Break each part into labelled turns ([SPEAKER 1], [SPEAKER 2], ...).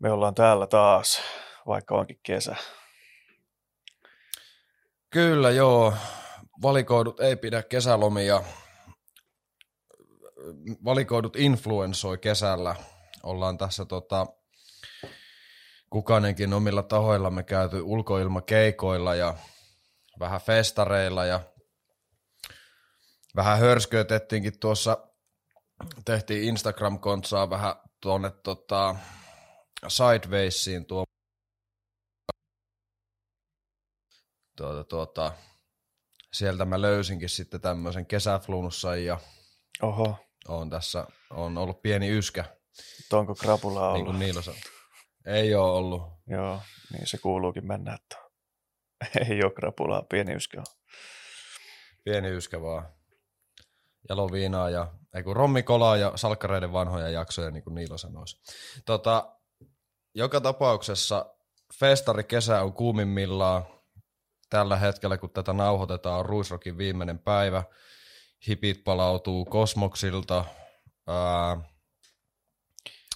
[SPEAKER 1] Me ollaan täällä taas, vaikka onkin kesä.
[SPEAKER 2] Kyllä joo, valikoidut ei pidä kesälomia. Valikoidut influensoi kesällä. Ollaan tässä tota, kukainenkin omilla tahoillamme käyty ulkoilmakeikoilla ja vähän festareilla ja vähän hörskötettiinkin tuossa, tehtiin Instagram-kontsaa vähän tuonne tota, Sidewaysiin tuo tuota, tuota, sieltä mä löysinkin sitten tämmöisen kesäflunussan ja
[SPEAKER 1] Oho,
[SPEAKER 2] on tässä, on ollut pieni yskä,
[SPEAKER 1] onko krapulaa ollut?
[SPEAKER 2] niin kuin Niilo sanoi. Ei ole ollut.
[SPEAKER 1] Joo, niin se kuuluukin mennä, että ei ole krapulaa, pieni yskä on.
[SPEAKER 2] Pieni yskä vaan. Jaloviinaa ja, ei kun rommikolaa ja salkkareiden vanhoja jaksoja, niin kuin Niilo sanoisi. Tota, joka tapauksessa festari kesä on kuumimmillaan. Tällä hetkellä, kun tätä nauhoitetaan, on Ruisrokin viimeinen päivä. Hipit palautuu kosmoksilta. Ää,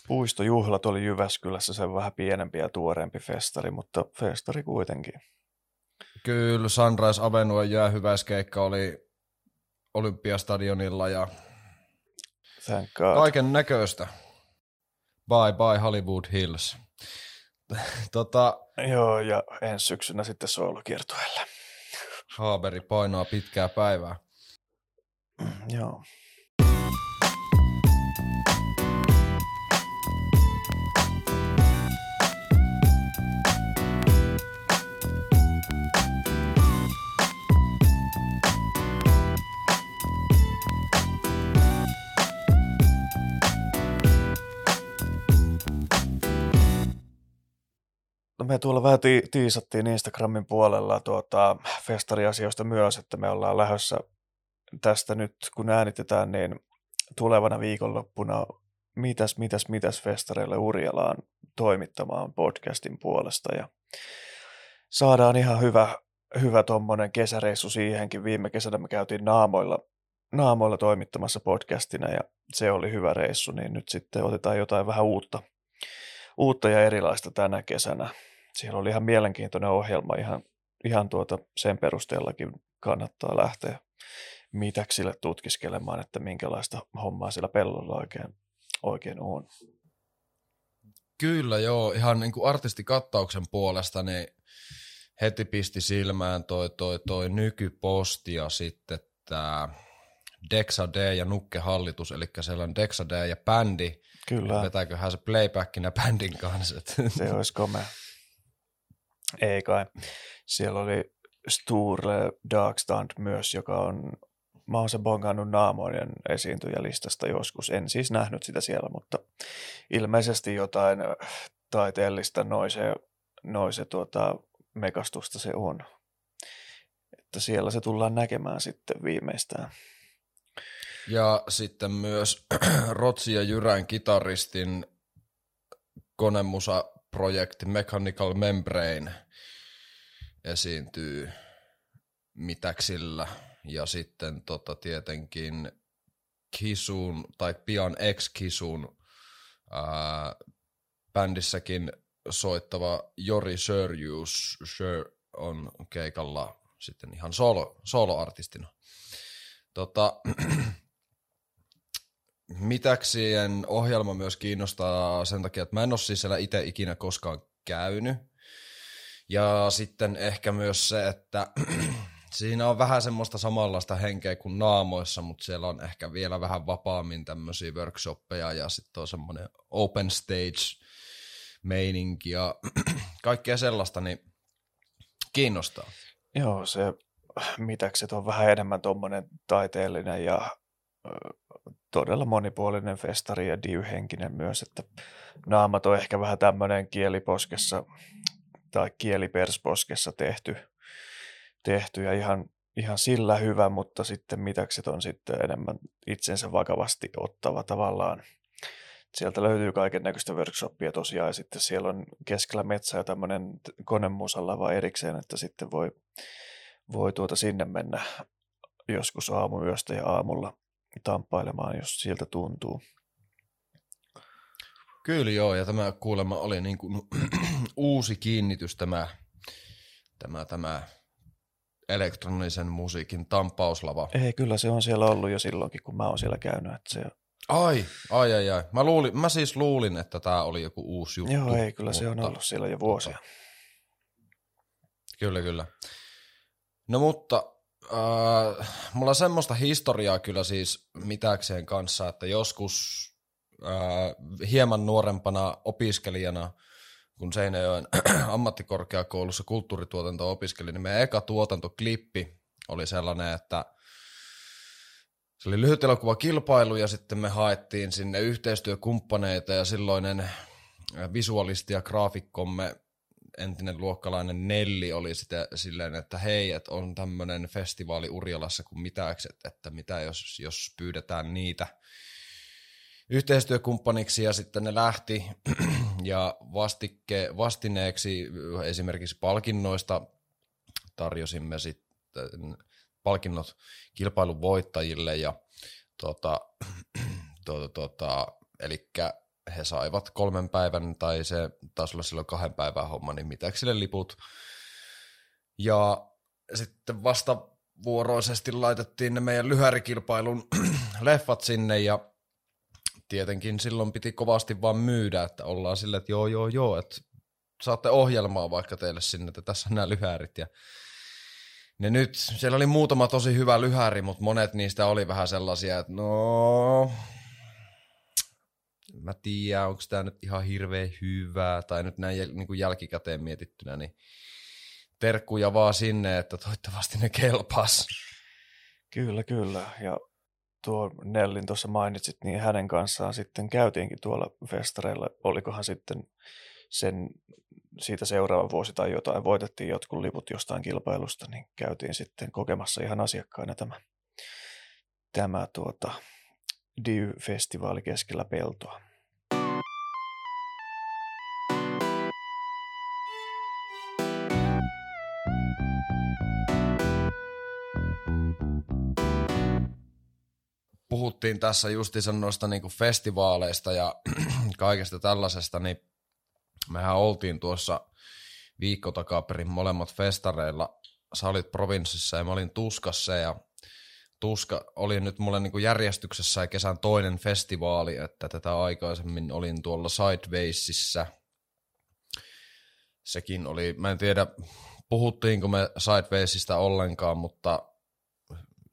[SPEAKER 1] Puistojuhlat oli Jyväskylässä, se on vähän pienempi ja tuoreempi festari, mutta festari kuitenkin.
[SPEAKER 2] kyllä Sunrise Avenue jäähyväiskeikka oli Olympiastadionilla ja kaiken näköistä. Bye bye Hollywood Hills. tota,
[SPEAKER 1] Joo, ja ensi syksynä sitten soolokiertueelle.
[SPEAKER 2] Haaberi painoa pitkää päivää.
[SPEAKER 1] Joo. No me tuolla vähän ti- tiisattiin Instagramin puolella tuota festariasioista myös, että me ollaan lähdössä tästä nyt, kun äänitetään, niin tulevana viikonloppuna mitäs, mitäs, mitäs festareille Urjalaan toimittamaan podcastin puolesta ja saadaan ihan hyvä, hyvä tuommoinen kesäreissu siihenkin. Viime kesänä me käytiin naamoilla, naamoilla toimittamassa podcastina ja se oli hyvä reissu, niin nyt sitten otetaan jotain vähän uutta, uutta ja erilaista tänä kesänä. Siellä oli ihan mielenkiintoinen ohjelma, ihan, ihan tuota sen perusteellakin kannattaa lähteä mitäksille tutkiskelemaan, että minkälaista hommaa siellä pellolla oikein, oikein on.
[SPEAKER 2] Kyllä joo, ihan niin kuin artistikattauksen puolesta niin heti pisti silmään toi, toi, toi nykyposti ja sitten tämä Dexa D ja Nukke Hallitus, eli sellainen Dexa D ja bändi.
[SPEAKER 1] Kyllä,
[SPEAKER 2] Vetääköhän se playbackina bändin kanssa.
[SPEAKER 1] se olisi komea. Ei kai. Siellä oli Sture Darkstand myös, joka on, mä oon se bongannut naamojen esiintyjälistasta joskus. En siis nähnyt sitä siellä, mutta ilmeisesti jotain taiteellista noise, noise tuota, mekastusta se on. Että siellä se tullaan näkemään sitten viimeistään.
[SPEAKER 2] Ja sitten myös Rotsi ja Jyrän kitaristin konemusa-projekti Mechanical Membrane esiintyy Mitäksillä. Ja sitten tota, tietenkin Kisun, tai pian ex-Kisun ää, bändissäkin soittava Jori Sörjus Sör on keikalla sitten ihan solo, soloartistina. Tota, Mitäksien ohjelma myös kiinnostaa sen takia, että mä en ole siis siellä itse ikinä koskaan käynyt. Ja sitten ehkä myös se, että siinä on vähän semmoista samanlaista henkeä kuin naamoissa, mutta siellä on ehkä vielä vähän vapaammin tämmöisiä workshoppeja ja sitten on semmoinen open stage meininki ja kaikkea sellaista, niin kiinnostaa.
[SPEAKER 1] Joo, se mitäkset on vähän enemmän tuommoinen taiteellinen ja todella monipuolinen festari ja diy-henkinen myös, että naamat on ehkä vähän tämmöinen kieliposkessa tai kielipersposkessa tehty, tehty ja ihan, ihan sillä hyvä, mutta sitten mitäkset on sitten enemmän itsensä vakavasti ottava tavallaan. Sieltä löytyy kaiken näköistä workshoppia tosiaan ja sitten siellä on keskellä metsää tämmöinen konemusalava erikseen, että sitten voi, voi tuota sinne mennä joskus aamuyöstä ja aamulla tamppailemaan, jos siltä tuntuu.
[SPEAKER 2] Kyllä joo, ja tämä kuulemma oli niin kuin uusi kiinnitys tämä, tämä, tämä elektronisen musiikin tampauslava.
[SPEAKER 1] Ei, kyllä se on siellä ollut jo silloinkin, kun mä oon siellä käynyt. Että se...
[SPEAKER 2] Ai, ai, ai, ai. Mä, luulin, mä siis luulin, että tämä oli joku uusi juttu.
[SPEAKER 1] Joo, ei, kyllä mutta, se on ollut siellä jo vuosia. Mutta,
[SPEAKER 2] kyllä, kyllä. No mutta äh, mulla on semmoista historiaa kyllä siis mitäkseen kanssa, että joskus äh, hieman nuorempana opiskelijana, kun Seinäjoen ammattikorkeakoulussa kulttuurituotanto opiskelin, niin meidän eka tuotantoklippi oli sellainen, että se oli lyhyt kilpailu ja sitten me haettiin sinne yhteistyökumppaneita ja silloinen visualisti ja graafikkomme entinen luokkalainen Nelli oli sitä silleen, että hei, että on tämmöinen festivaali Urjalassa kuin mitäkset, että mitä jos, jos pyydetään niitä yhteistyökumppaniksi. Ja sitten ne lähti ja vastikke, vastineeksi esimerkiksi palkinnoista tarjosimme sitten palkinnot kilpailun voittajille ja tota, tota, tota, eli he saivat kolmen päivän tai se taisi olla silloin kahden päivän homma, niin mitäksille liput. Ja sitten vasta vuoroisesti laitettiin ne meidän lyhärikilpailun leffat sinne ja tietenkin silloin piti kovasti vaan myydä, että ollaan sille, että joo, joo, joo, että saatte ohjelmaa vaikka teille sinne, että tässä on nämä lyhärit. Ja ne nyt, siellä oli muutama tosi hyvä lyhäri, mutta monet niistä oli vähän sellaisia, että no, mä tiedän, onko tämä nyt ihan hirveän hyvää, tai nyt näin niin kuin jälkikäteen mietittynä, niin terkkuja vaan sinne, että toivottavasti ne kelpas.
[SPEAKER 1] Kyllä, kyllä. Ja tuo Nellin tuossa mainitsit, niin hänen kanssaan sitten käytiinkin tuolla festareilla. Olikohan sitten sen siitä seuraava vuosi tai jotain, voitettiin jotkut liput jostain kilpailusta, niin käytiin sitten kokemassa ihan asiakkaina tämä, tämä tuota, DY-festivaali keskellä peltoa.
[SPEAKER 2] Puhuttiin tässä justiinsa noista niin festivaaleista ja kaikesta tällaisesta, niin mehän oltiin tuossa viikko takaperin molemmat festareilla. Sä olit provinssissa ja mä olin Tuskassa ja Tuska oli nyt mulle niin järjestyksessä ja kesän toinen festivaali, että tätä aikaisemmin olin tuolla Sidewaysissa. Sekin oli, mä en tiedä puhuttiinko me Sidewaysista ollenkaan, mutta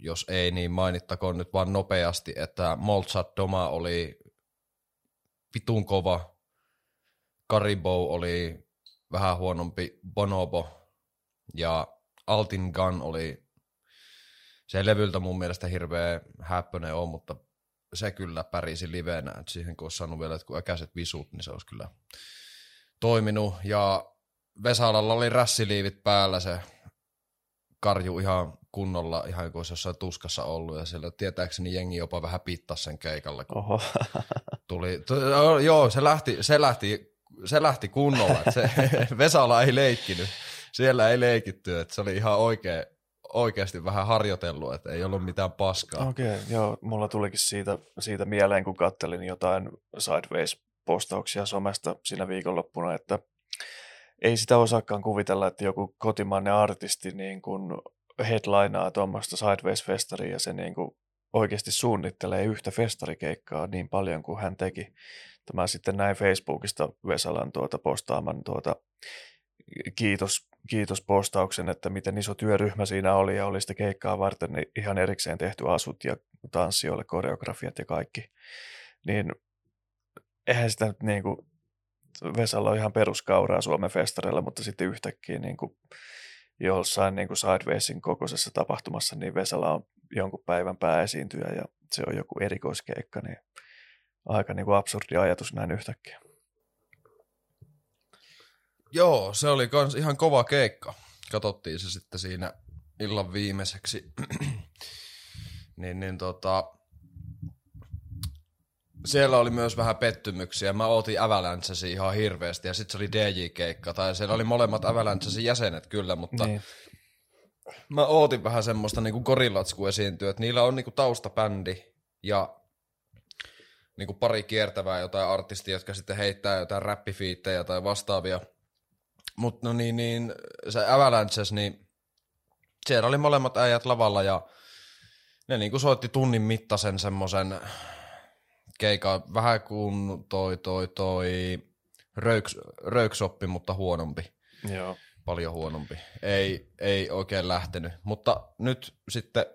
[SPEAKER 2] jos ei, niin mainittakoon nyt vaan nopeasti, että Mozart Doma oli vitun kova, Caribou oli vähän huonompi Bonobo. Ja Altin Gun oli, se levyltä mun mielestä hirveä häppönen on, mutta se kyllä pärisi livenä, että siihen kun olisi saanut vielä kun äkäiset visut, niin se olisi kyllä toiminut. Ja Vesalalla oli rässiliivit päällä, se karju ihan kunnolla, ihan kuin olisi jossain tuskassa ollut, ja siellä tietääkseni jengi jopa vähän pittas sen keikalle, kun Oho. tuli, t- joo, se lähti, se lähti, se lähti kunnolla, että se, Vesala ei leikkinyt, siellä ei leikitty, että se oli ihan oikea, oikeasti vähän harjoitellut, että ei ollut mitään paskaa.
[SPEAKER 1] Okei, okay, joo, mulla tulikin siitä, siitä mieleen, kun kattelin jotain Sideways-postauksia somesta siinä viikonloppuna, että ei sitä osaakaan kuvitella, että joku kotimainen artisti niin kuin headlinaa tuommoista Sideways-festaria ja se niin kuin oikeasti suunnittelee yhtä festarikeikkaa niin paljon kuin hän teki. Tämä sitten näin Facebookista Vesalan tuota postaaman tuota kiitos, kiitos postauksen, että miten iso työryhmä siinä oli ja oli sitä keikkaa varten niin ihan erikseen tehty asut ja tanssijoille koreografiat ja kaikki. Niin eihän sitä nyt niin kuin, Vesalla on ihan peruskauraa Suomen festareilla, mutta sitten yhtäkkiä niin kuin jossain niin kuin Sidewaysin kokoisessa tapahtumassa, niin Vesala on jonkun päivän pääesiintyjä ja se on joku erikoiskeikka, niin aika niin kuin absurdi ajatus näin yhtäkkiä.
[SPEAKER 2] Joo, se oli kans ihan kova keikka. Katsottiin se sitten siinä illan viimeiseksi. niin, niin tota, siellä oli myös vähän pettymyksiä. Mä ootin Avalanchesi ihan hirveästi ja sitten se oli DJ-keikka. Tai siellä oli molemmat Avalanchesin jäsenet kyllä, mutta niin. mä ootin vähän semmoista niinku gorillatsku esiintyä, että niillä on niinku taustabändi ja niin kuin pari kiertävää jotain artistia, jotka sitten heittää jotain räppifiittejä tai vastaavia. Mutta no niin, niin se Avalanches, niin siellä oli molemmat äijät lavalla ja ne niin kuin soitti tunnin mittaisen semmoisen keika vähän kuin toi, toi, toi röyks, röyksoppi, mutta huonompi.
[SPEAKER 1] Joo.
[SPEAKER 2] Paljon huonompi. Ei, ei oikein lähtenyt. Mutta nyt sitten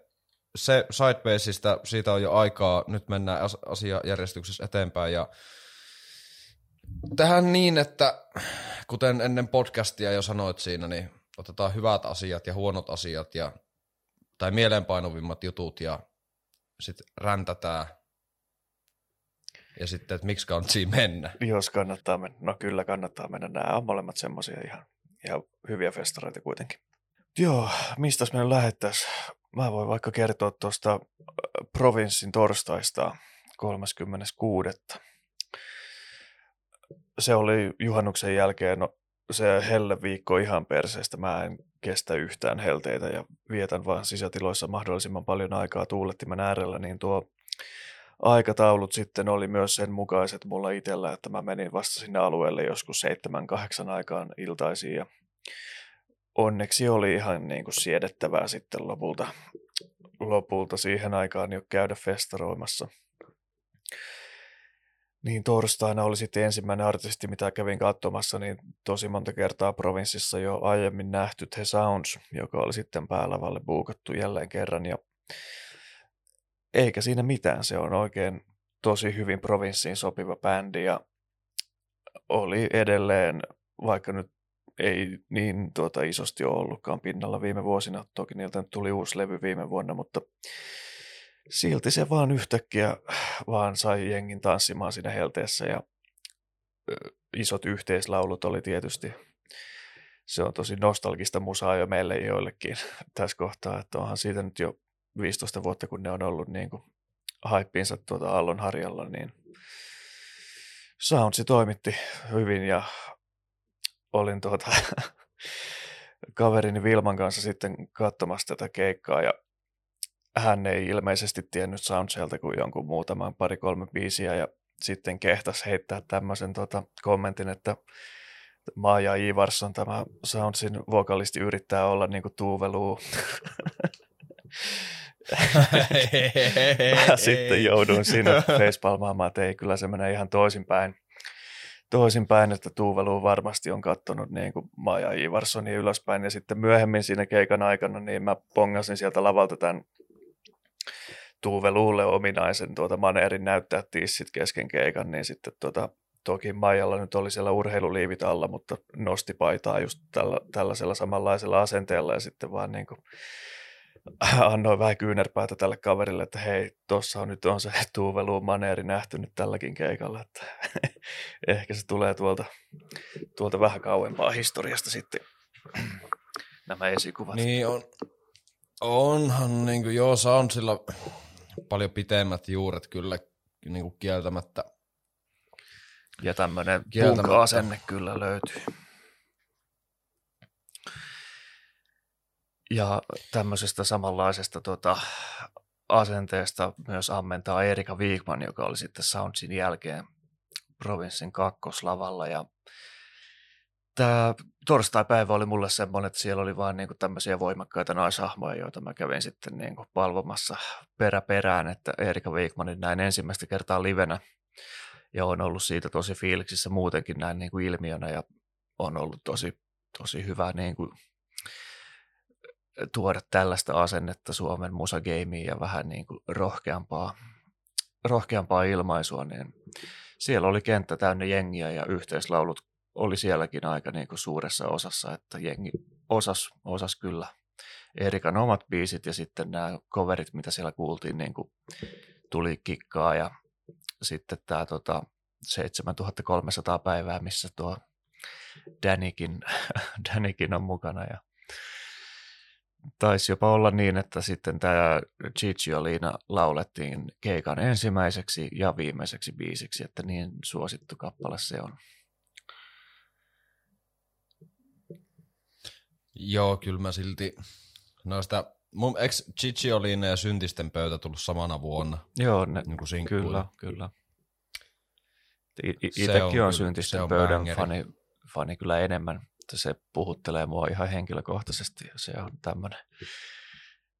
[SPEAKER 2] se Sidebaseista, siitä on jo aikaa, nyt mennään asiajärjestyksessä eteenpäin ja tähän niin, että kuten ennen podcastia jo sanoit siinä, niin otetaan hyvät asiat ja huonot asiat ja, tai mieleenpainovimmat jutut ja sitten räntätään ja sitten, että miksi kannattaa mennä.
[SPEAKER 1] Jos kannattaa mennä. No kyllä kannattaa mennä. Nämä on molemmat semmoisia ihan, ihan hyviä festareita kuitenkin. Joo, mistä me lähettäisiin? Mä voin vaikka kertoa tuosta äh, provinssin torstaista 36. Se oli juhannuksen jälkeen no, se helle viikko ihan perseestä. Mä en kestä yhtään helteitä ja vietän vaan sisätiloissa mahdollisimman paljon aikaa tuulettimen äärellä, niin tuo aikataulut sitten oli myös sen mukaiset mulla itsellä, että mä menin vasta sinne alueelle joskus seitsemän, kahdeksan aikaan iltaisiin ja onneksi oli ihan niin kuin siedettävää sitten lopulta, lopulta siihen aikaan jo käydä festaroimassa. Niin torstaina oli sitten ensimmäinen artisti, mitä kävin katsomassa, niin tosi monta kertaa provinssissa jo aiemmin nähty The Sounds, joka oli sitten päälavalle buukattu jälleen kerran. Ja eikä siinä mitään, se on oikein tosi hyvin provinssiin sopiva bändi ja oli edelleen, vaikka nyt ei niin tuota isosti ole ollutkaan pinnalla viime vuosina. Toki niiltä nyt tuli uusi levy viime vuonna, mutta silti se vaan yhtäkkiä vaan sai jengin tanssimaan siinä helteessä ja isot yhteislaulut oli tietysti, se on tosi nostalgista musaa jo meille joillekin tässä kohtaa, että onhan siitä nyt jo 15 vuotta, kun ne on ollut niin kuin haippiinsa tuota Aallon harjalla, niin Soundsi toimitti hyvin ja olin tuota, kaverini Vilman kanssa sitten katsomassa tätä keikkaa ja hän ei ilmeisesti tiennyt Soundselta kuin jonkun muutaman pari-kolme biisiä ja sitten kehtas heittää tämmöisen tota, kommentin, että Maaja Ivarsson, tämä Soundsin vokalisti, yrittää olla niin kuin Tuuveluu. Sitten jouduin siinä facepalmaamaan, että ei kyllä se menee ihan toisinpäin. Toisinpäin, että Tuuvelu varmasti on katsonut niin kuin Maja Ivarssonin ylöspäin. Ja sitten myöhemmin siinä keikan aikana niin mä pongasin sieltä lavalta tämän Tuuveluulle ominaisen tuota maneerin näyttää tissit kesken keikan, niin sitten tuota, toki Maijalla nyt oli siellä urheiluliivit alla, mutta nosti paitaa just tällä, tällaisella samanlaisella asenteella ja sitten vaan niin kuin annoin vähän kyynärpäätä tälle kaverille, että hei, tuossa on nyt on se Tuuveluun maneeri nähty nyt tälläkin keikalla, että ehkä se tulee tuolta, tuolta vähän kauempaa historiasta sitten nämä esikuvat.
[SPEAKER 2] Niin on, onhan niin kuin, joo, on sillä paljon pitemmät juuret kyllä niin kuin kieltämättä.
[SPEAKER 1] Ja tämmöinen punk-asenne kyllä löytyy. Ja tämmöisestä samanlaisesta tota, asenteesta myös ammentaa Erika Wigman, joka oli sitten Soundsin jälkeen provinssin kakkoslavalla. Ja tämä torstai-päivä oli mulle semmoinen, että siellä oli vain niinku tämmöisiä voimakkaita naishahmoja, joita mä kävin sitten niinku palvomassa peräperään, että Erika Wigmanin näin ensimmäistä kertaa livenä ja on ollut siitä tosi fiiliksissä muutenkin näin niinku ilmiönä ja on ollut tosi, tosi hyvä niinku tuoda tällaista asennetta Suomen musageimiin ja vähän niin kuin rohkeampaa, rohkeampaa ilmaisua, niin siellä oli kenttä täynnä jengiä ja yhteislaulut oli sielläkin aika niin kuin suuressa osassa, että jengi osas, osas kyllä Erikan omat biisit ja sitten nämä coverit, mitä siellä kuultiin, niin kuin tuli kikkaa ja sitten tämä tota, 7300 päivää, missä tuo Danikin, Danikin on mukana ja taisi jopa olla niin, että sitten tämä Cicciolina laulettiin keikan ensimmäiseksi ja viimeiseksi biisiksi, että niin suosittu kappale se on.
[SPEAKER 2] Joo, kyllä mä silti noista, mun eikö Cicciolina ja Syntisten pöytä tullut samana vuonna?
[SPEAKER 1] Joo, ne, niin kuin kyllä, kyllä. Itsekin on, on syntisten pöydän fani, fani kyllä enemmän. Että se puhuttelee mua ihan henkilökohtaisesti se on tämmöinen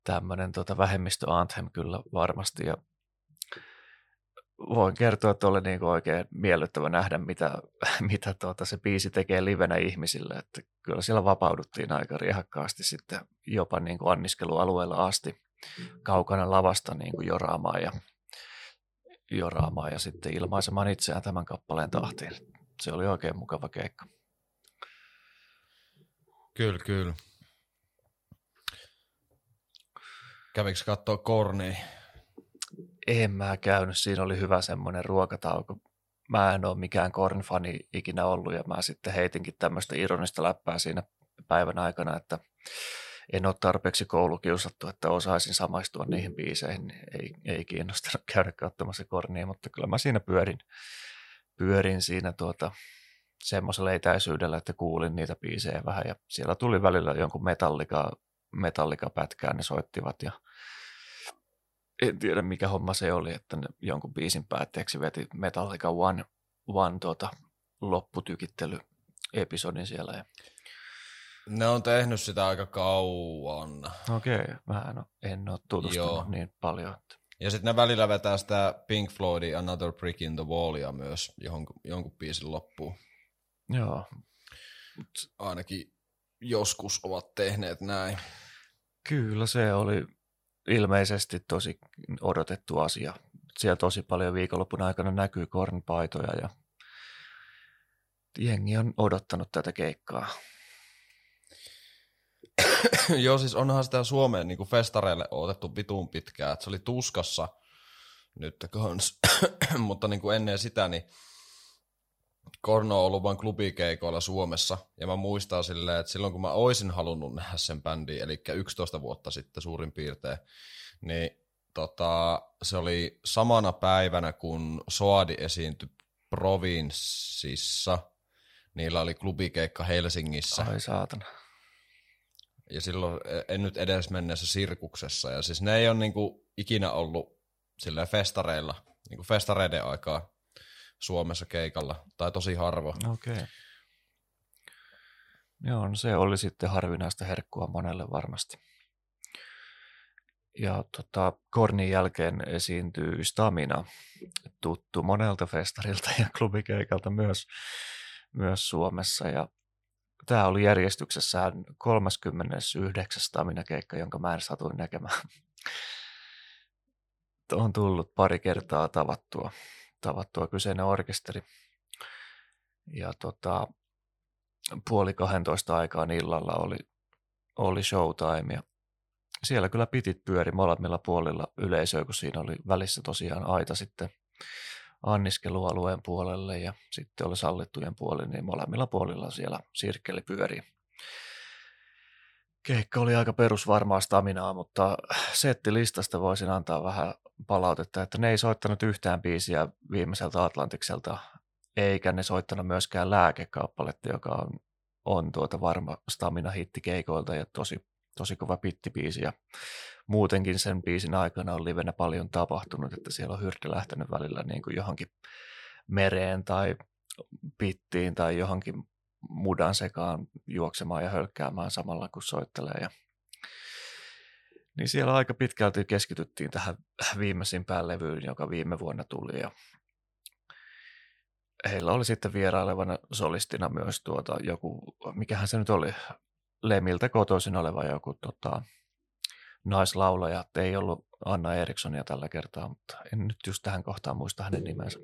[SPEAKER 1] tämmöinen tota vähemmistö anthem kyllä varmasti. Ja voin kertoa, että oli niin oikein miellyttävä nähdä, mitä, mitä tuota se biisi tekee livenä ihmisille. Että kyllä siellä vapauduttiin aika riehakkaasti sitten jopa niin kuin anniskelualueella asti kaukana lavasta niin kuin joraamaan, ja, joraamaan ja sitten ilmaisemaan itseään tämän kappaleen tahtiin. Se oli oikein mukava keikka.
[SPEAKER 2] Kyllä, kyllä. Kävikö katsoa Korni?
[SPEAKER 1] En mä käynyt. Siinä oli hyvä semmoinen ruokatauko. Mä en ole mikään Korn-fani ikinä ollut ja mä sitten heitinkin tämmöistä ironista läppää siinä päivän aikana, että en ole tarpeeksi koulukiusattu, että osaisin samaistua niihin biiseihin. Ei, ei kiinnostanut käydä katsomassa Kornia, mutta kyllä mä siinä pyörin, pyörin siinä tuota, semmoisella etäisyydellä, että kuulin niitä biisejä vähän ja siellä tuli välillä jonkun metallika, metallika-pätkää, ne soittivat ja en tiedä mikä homma se oli, että ne jonkun biisin päätteeksi veti Metallica One, One tuota, lopputykittely episodin siellä. Ja...
[SPEAKER 2] Ne on tehnyt sitä aika kauan.
[SPEAKER 1] Okei, okay, mä en ole, en ole tutustunut Joo. niin paljon. Että...
[SPEAKER 2] Ja sitten ne välillä vetää sitä Pink Floydin Another Brick in the Wallia myös jonkun, jonkun biisin loppuun.
[SPEAKER 1] Joo.
[SPEAKER 2] Ainakin joskus ovat tehneet näin.
[SPEAKER 1] Kyllä se oli ilmeisesti tosi odotettu asia. Siellä tosi paljon viikonlopun aikana näkyy kornpaitoja ja jengi on odottanut tätä keikkaa.
[SPEAKER 2] Joo, siis onhan sitä Suomeen niin kuin festareille otettu vitun pitkään, että se oli tuskassa nyt kans, mutta niin kuin ennen sitä, niin Korno on ollut vain klubikeikoilla Suomessa, ja mä muistan silleen, että silloin kun mä oisin halunnut nähdä sen bändin, eli 11 vuotta sitten suurin piirtein, niin tota, se oli samana päivänä, kun Soadi esiintyi Provinssissa, niillä oli klubikeikka Helsingissä.
[SPEAKER 1] Ai saatana.
[SPEAKER 2] Ja silloin en nyt edes menneessä sirkuksessa, ja siis ne ei ole niinku ikinä ollut sillä festareilla, niinku festareiden aikaa Suomessa keikalla, tai tosi harvo.
[SPEAKER 1] Okei. Okay. Joo, no se oli sitten harvinaista herkkua monelle varmasti. Ja tota, Kornin jälkeen esiintyy Stamina, tuttu monelta festarilta ja klubikeikalta myös, myös Suomessa. Ja tämä oli järjestyksessään 39. Stamina-keikka, jonka mä en satuin näkemään. on tullut pari kertaa tavattua tavattua kyseinen orkesteri. Ja tota, puoli 12 aikaan illalla oli, oli showtime ja siellä kyllä pitit pyöri molemmilla puolilla yleisöä, kun siinä oli välissä tosiaan aita sitten anniskelualueen puolelle ja sitten oli sallittujen puoli, niin molemmilla puolilla siellä sirkkeli pyöri. Keikka oli aika perusvarmaa staminaa, mutta settilistasta voisin antaa vähän palautetta, että ne ei soittanut yhtään biisiä viimeiseltä Atlantikselta, eikä ne soittanut myöskään lääkekappaletta, joka on, on tuota varma stamina hitti keikoilta ja tosi, tosi kova pittibiisi. Ja muutenkin sen biisin aikana on livenä paljon tapahtunut, että siellä on hyrti lähtenyt välillä niin kuin johonkin mereen tai pittiin tai johonkin mudan sekaan juoksemaan ja hölkkäämään samalla kun soittelee. Ja niin siellä aika pitkälti keskityttiin tähän viimeisimpään levyyn, joka viime vuonna tuli. Ja heillä oli sitten vierailevana solistina myös tuota joku, mikähän se nyt oli, Lemiltä kotoisin oleva joku tota, naislaulaja. Ei ollut Anna Erikssonia tällä kertaa, mutta en nyt just tähän kohtaan muista hänen nimensä.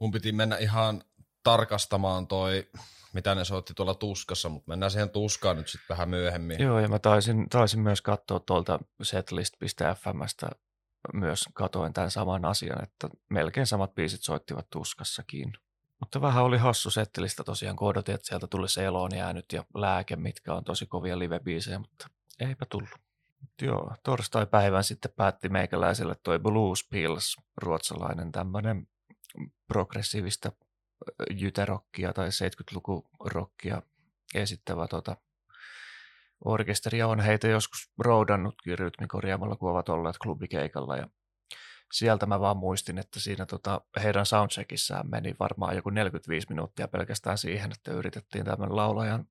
[SPEAKER 2] Mun piti mennä ihan tarkastamaan toi mitä ne soitti tuolla tuskassa, mutta mennään siihen tuskaan nyt sitten vähän myöhemmin.
[SPEAKER 1] Joo, ja mä taisin, taisin myös katsoa tuolta setlist.fmstä myös katoin tämän saman asian, että melkein samat biisit soittivat tuskassakin. Mutta vähän oli hassu settelistä tosiaan, kun odotin, että sieltä tuli Seloon jäänyt ja Lääke, mitkä on tosi kovia live-biisejä, mutta eipä tullut. Joo, torstai-päivän sitten päätti meikäläiselle toi Blues Pills, ruotsalainen tämmöinen progressiivista jyterokkia tai 70-lukurokkia esittävä tota, orkesteri on heitä joskus roudannutkin rytmikorjaamalla, kun ovat olleet klubikeikalla. Ja sieltä mä vaan muistin, että siinä tota, heidän soundcheckissään meni varmaan joku 45 minuuttia pelkästään siihen, että yritettiin tämän laulajan,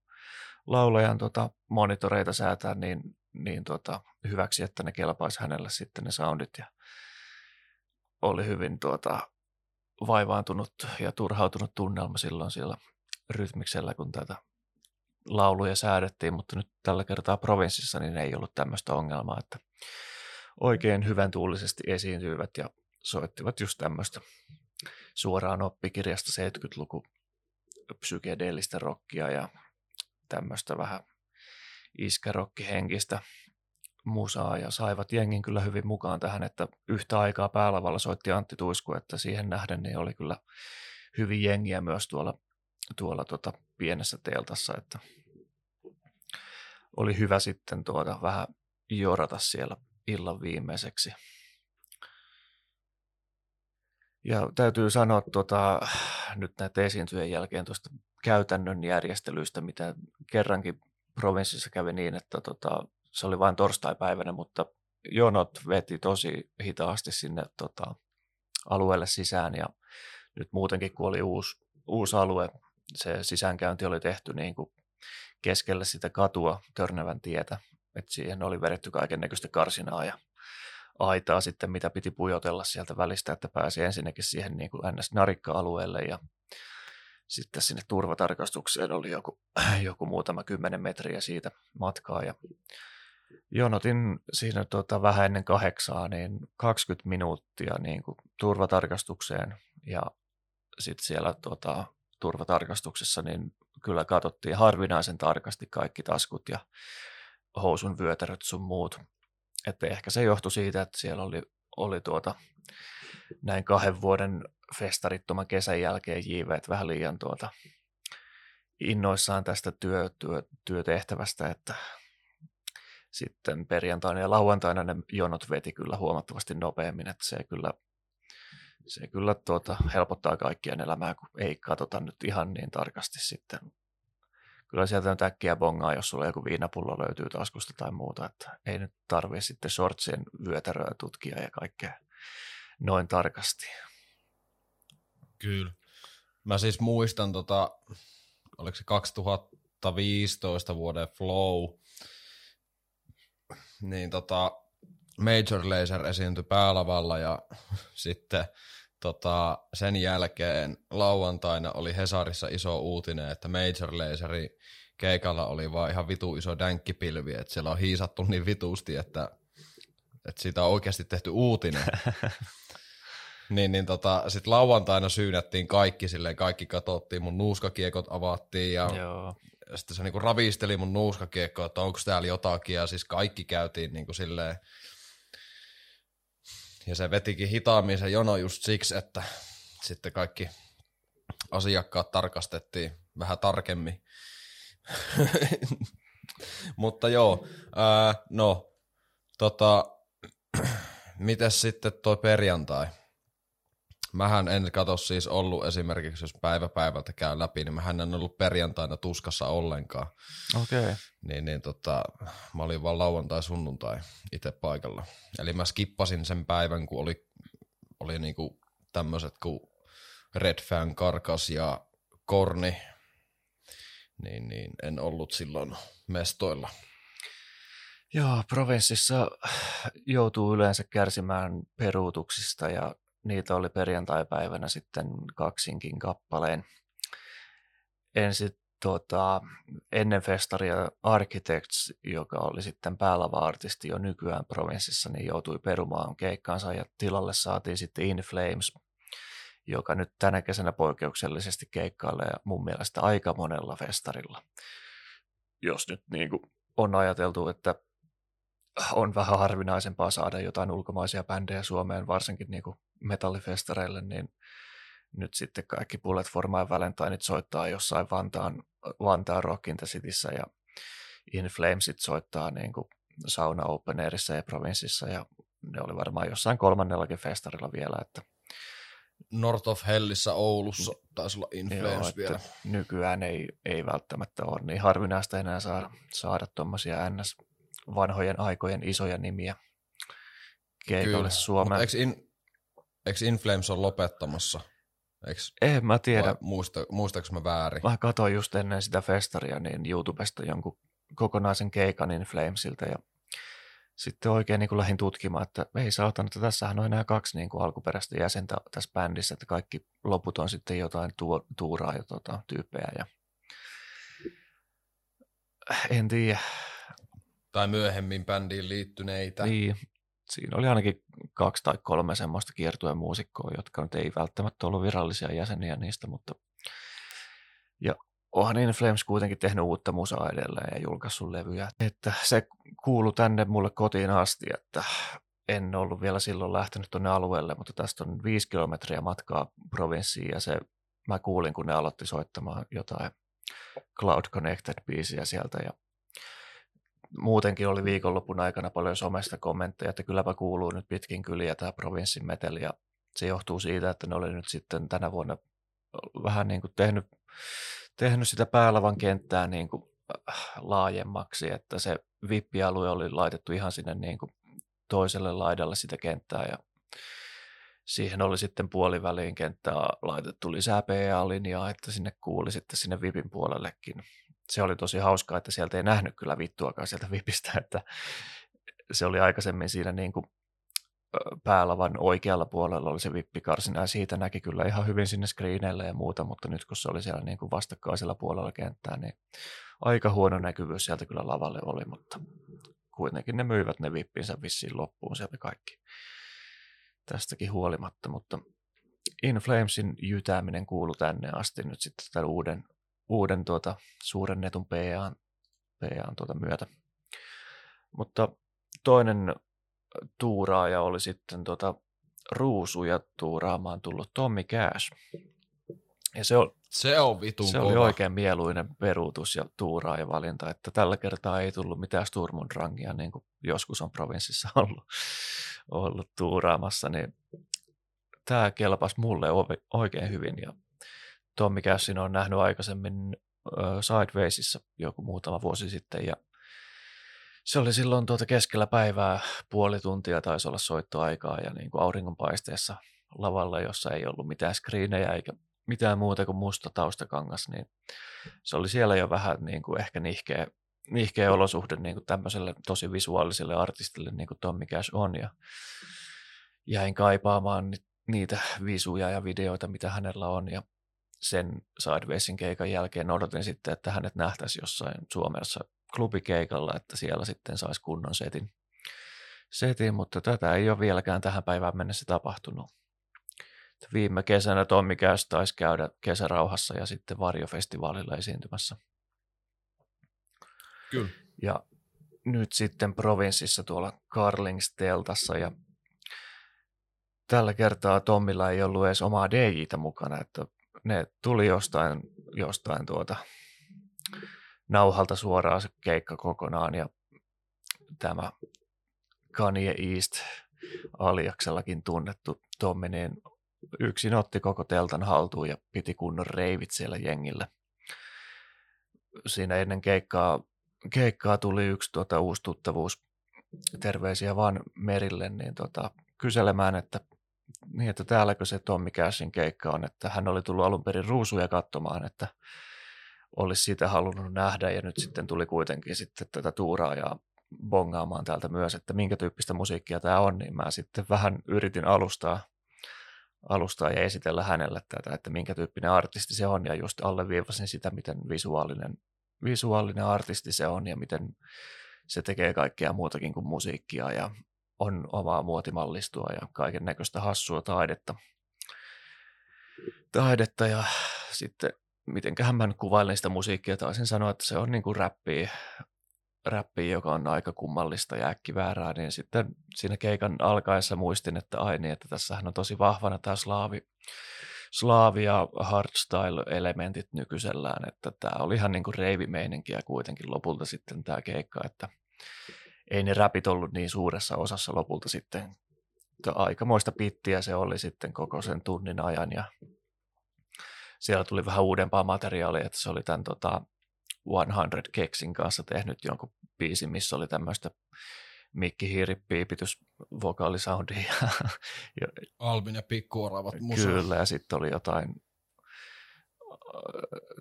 [SPEAKER 1] laulajan tota, monitoreita säätää niin, niin tota, hyväksi, että ne kelpaisi hänelle sitten ne soundit ja oli hyvin tuota, vaivaantunut ja turhautunut tunnelma silloin siellä rytmiksellä, kun tätä lauluja säädettiin, mutta nyt tällä kertaa provinssissa niin ei ollut tämmöistä ongelmaa, että oikein hyvän tuulisesti esiintyivät ja soittivat just tämmöistä suoraan oppikirjasta 70-luku psykedeellistä rockia ja tämmöistä vähän iskärokkihenkistä musaa ja saivat jengin kyllä hyvin mukaan tähän, että yhtä aikaa päälavalla soitti Antti Tuisku, että siihen nähden niin oli kyllä hyvin jengiä myös tuolla, tuolla tota pienessä teltassa, että oli hyvä sitten tuota vähän jorata siellä illan viimeiseksi. Ja täytyy sanoa tuota, nyt näitä esiintyjen jälkeen tuosta käytännön järjestelyistä, mitä kerrankin provinssissa kävi niin, että tota, se oli vain torstai-päivänä, mutta jonot veti tosi hitaasti sinne tota, alueelle sisään ja nyt muutenkin kun oli uusi, uusi alue, se sisäänkäynti oli tehty niin kuin keskelle sitä katua Törnävän tietä, että siihen oli vedetty kaiken näköistä karsinaa ja aitaa sitten, mitä piti pujotella sieltä välistä, että pääsi ensinnäkin siihen niin kuin NS-narikka-alueelle ja sitten sinne turvatarkastukseen oli joku, joku muutama kymmenen metriä siitä matkaa ja jonotin siinä tuota, vähän ennen kahdeksaa, niin 20 minuuttia niin kuin turvatarkastukseen ja sitten siellä tuota, turvatarkastuksessa niin kyllä katsottiin harvinaisen tarkasti kaikki taskut ja housun vyötäröt sun muut. Että ehkä se johtui siitä, että siellä oli, oli tuota, näin kahden vuoden festarittoman kesän jälkeen jiiveet vähän liian tuota, innoissaan tästä työ, työ, työtehtävästä, että sitten perjantaina ja lauantaina ne jonot veti kyllä huomattavasti nopeammin, että se kyllä, se kyllä tuota, helpottaa kaikkien elämää, kun ei katsota nyt ihan niin tarkasti sitten. Kyllä sieltä nyt äkkiä bongaa, jos sulla joku viinapullo löytyy taskusta tai muuta, että ei nyt tarvitse sitten shortsien vyötäröä tutkia ja kaikkea noin tarkasti.
[SPEAKER 2] Kyllä. Mä siis muistan, tota, oliko se 2015 vuoden Flow, niin tota, Major Laser esiintyi päälavalla ja sitten tota, sen jälkeen lauantaina oli Hesarissa iso uutinen, että Major Laserin keikalla oli vaan ihan vitu iso dänkkipilvi, että siellä on hiisattu niin vitusti, että, että siitä on oikeasti tehty uutinen. niin, niin tota, sitten lauantaina syynättiin kaikki silleen, kaikki katsottiin, mun nuuskakiekot avattiin ja Joo sitten se niinku ravisteli mun nuuskakiekkoa, että onko täällä jotakin, ja siis kaikki käytiin niinku silleen, ja se vetikin hitaammin se jono just siksi, että sitten kaikki asiakkaat tarkastettiin vähän tarkemmin. Mutta joo, ää, no, tota, mites sitten toi perjantai? Mähän en katso siis ollut esimerkiksi, jos päivä päivältä käy läpi, niin mähän en ollut perjantaina tuskassa ollenkaan.
[SPEAKER 1] Okei. Okay.
[SPEAKER 2] Niin, niin tota, mä olin vaan lauantai sunnuntai itse paikalla. Eli mä skippasin sen päivän, kun oli, oli niinku tämmöiset kuin Red Fan, Karkas ja Korni. Niin, niin en ollut silloin mestoilla.
[SPEAKER 1] Joo, provinssissa joutuu yleensä kärsimään peruutuksista ja niitä oli perjantai-päivänä sitten kaksinkin kappaleen. Ensin tuota, ennen festaria Architects, joka oli sitten päälava-artisti jo nykyään provinssissa, niin joutui perumaan keikkaansa ja tilalle saatiin sitten In Flames, joka nyt tänä kesänä poikkeuksellisesti keikkailee mun mielestä aika monella festarilla. Jos nyt niin kuin on ajateltu, että on vähän harvinaisempaa saada jotain ulkomaisia bändejä Suomeen, varsinkin niin kuin metallifestareille, niin nyt sitten kaikki Bullet for My Valentineit soittaa jossain Vantaan, Vantaan Rock in the Cityssä ja In Flamesit soittaa niin kuin Sauna Open Airissa ja Provinssissa ja ne oli varmaan jossain kolmannellakin festarilla vielä, että
[SPEAKER 2] North of Hellissä Oulussa taisi olla In Flames Joo, vielä.
[SPEAKER 1] Nykyään ei, ei välttämättä ole niin harvinaista enää saada, saada tuommoisia NS vanhojen aikojen isoja nimiä keikalle Suomeen.
[SPEAKER 2] Eikö in, eikö Inflames on lopettamassa? Eikö,
[SPEAKER 1] En mä tiedä.
[SPEAKER 2] muista, muistaako mä väärin?
[SPEAKER 1] Mä katsoin just ennen sitä festaria niin YouTubesta jonkun kokonaisen keikan Inflamesilta ja sitten oikein niin kuin lähdin tutkimaan, että ei saatan, että tässähän on enää kaksi niin kuin alkuperäistä jäsentä tässä bändissä, että kaikki loput on sitten jotain tuo, tuuraa ja tota, tyyppejä ja en tiedä.
[SPEAKER 2] Tai myöhemmin bändiin liittyneitä.
[SPEAKER 1] Niin, siinä oli ainakin kaksi tai kolme semmoista kiertueen muusikkoa, jotka nyt ei välttämättä ollut virallisia jäseniä niistä, mutta ja onhan In Flames kuitenkin tehnyt uutta musaa edelleen ja julkaissut levyjä. Että se kuulu tänne mulle kotiin asti, että en ollut vielä silloin lähtenyt tuonne alueelle, mutta tästä on viisi kilometriä matkaa provinssiin ja se, mä kuulin, kun ne aloitti soittamaan jotain Cloud Connected-biisiä sieltä ja muutenkin oli viikonlopun aikana paljon somesta kommentteja, että kylläpä kuuluu nyt pitkin kyliä tämä provinssin meteli ja se johtuu siitä, että ne oli nyt sitten tänä vuonna vähän niin kuin tehnyt, tehnyt sitä päälavan kenttää niin kuin laajemmaksi, että se vippialue oli laitettu ihan sinne niin kuin toiselle laidalle sitä kenttää ja siihen oli sitten puoliväliin kenttää laitettu lisää PA-linjaa, että sinne kuuli sitten sinne VIPin puolellekin. Se oli tosi hauskaa, että sieltä ei nähnyt kyllä vittuakaan sieltä VIPistä, että se oli aikaisemmin siinä niin kuin päälavan oikealla puolella oli se vippikarsina ja siitä näki kyllä ihan hyvin sinne screeneille ja muuta, mutta nyt kun se oli siellä niin kuin vastakkaisella puolella kenttää, niin aika huono näkyvyys sieltä kyllä lavalle oli, mutta kuitenkin ne myivät ne vippinsä vissiin loppuun sieltä kaikki tästäkin huolimatta, mutta In Flamesin jytääminen kuulu tänne asti nyt sitten tämän uuden, uuden tuota, suurennetun PAn, PAn tuota myötä. Mutta toinen tuuraaja oli sitten tuota, ruusuja tuuraamaan tullut Tommy Cash. Ja se, on,
[SPEAKER 2] se on vitun
[SPEAKER 1] Se
[SPEAKER 2] kova.
[SPEAKER 1] oli oikein mieluinen peruutus ja tuuraa ja valinta, että tällä kertaa ei tullut mitään Sturmundrangia, niin kuin joskus on provinssissa ollut, ollut tuuraamassa, niin tämä kelpasi mulle oikein hyvin. Ja Tommi Cassin on nähnyt aikaisemmin Sidewaysissa joku muutama vuosi sitten. Ja se oli silloin tuota keskellä päivää puoli tuntia taisi olla soittoaikaa ja niin kuin auringonpaisteessa lavalla, jossa ei ollut mitään screenejä eikä mitään muuta kuin musta taustakangas, niin se oli siellä jo vähän niin kuin ehkä nihkeä, nihkeä olosuhde niin kuin tämmöiselle tosi visuaaliselle artistille niin kuin Tommy Cash on. Ja jäin kaipaamaan niitä visuja ja videoita, mitä hänellä on. Ja sen Sidewaysin keikan jälkeen odotin sitten, että hänet nähtäisi jossain Suomessa klubikeikalla, että siellä sitten saisi kunnon setin, setin, mutta tätä ei ole vieläkään tähän päivään mennessä tapahtunut. Viime kesänä Tommi Käs taisi käydä kesärauhassa ja sitten Varjofestivaalilla esiintymässä.
[SPEAKER 2] Kyllä.
[SPEAKER 1] Ja nyt sitten provinssissa tuolla Carlingsteltassa ja tällä kertaa Tommilla ei ollut edes omaa DJtä mukana, että ne tuli jostain, jostain tuota nauhalta suoraan se keikka kokonaan ja tämä Kanye East aliaksellakin tunnettu Tommi, niin yksin otti koko teltan haltuun ja piti kunnon reivit siellä jengillä. Siinä ennen keikkaa, keikkaa tuli yksi tuota, uusi tuttavuus, terveisiä vaan Merille, niin tota, kyselemään, että, niin, että täälläkö se Tommi Cashin keikka on, että hän oli tullut alun perin ruusuja katsomaan, että olisi sitä halunnut nähdä ja nyt sitten tuli kuitenkin sitten tätä tuuraa ja bongaamaan täältä myös, että minkä tyyppistä musiikkia tämä on, niin mä sitten vähän yritin alustaa, alustaa ja esitellä hänelle tätä, että minkä tyyppinen artisti se on ja just alleviivasin sitä, miten visuaalinen, visuaalinen artisti se on ja miten se tekee kaikkea muutakin kuin musiikkia ja on omaa muotimallistua ja kaiken näköistä hassua taidetta. Taidetta ja sitten mitenköhän mä nyt kuvailen sitä musiikkia, taisin sanoa, että se on niin kuin räppiä, räppiä, joka on aika kummallista ja äkkiväärää, niin sitten siinä keikan alkaessa muistin, että ai niin, että tässähän on tosi vahvana tämä slaavi, slaavi ja hardstyle-elementit nykyisellään, että tämä oli ihan niin kuin reivimeininkiä kuitenkin lopulta sitten tämä keikka, että ei ne räpit ollut niin suuressa osassa lopulta sitten. Aikamoista pittiä se oli sitten koko sen tunnin ajan ja siellä tuli vähän uudempaa materiaalia, että se oli tämän tota, 100 Keksin kanssa tehnyt jonkun biisin, missä oli tämmöistä mikki hiiripiipitys, vokaalisoundi. Ja, ja,
[SPEAKER 2] Albin ja pikkuoravat
[SPEAKER 1] musa. Kyllä, ja sitten oli jotain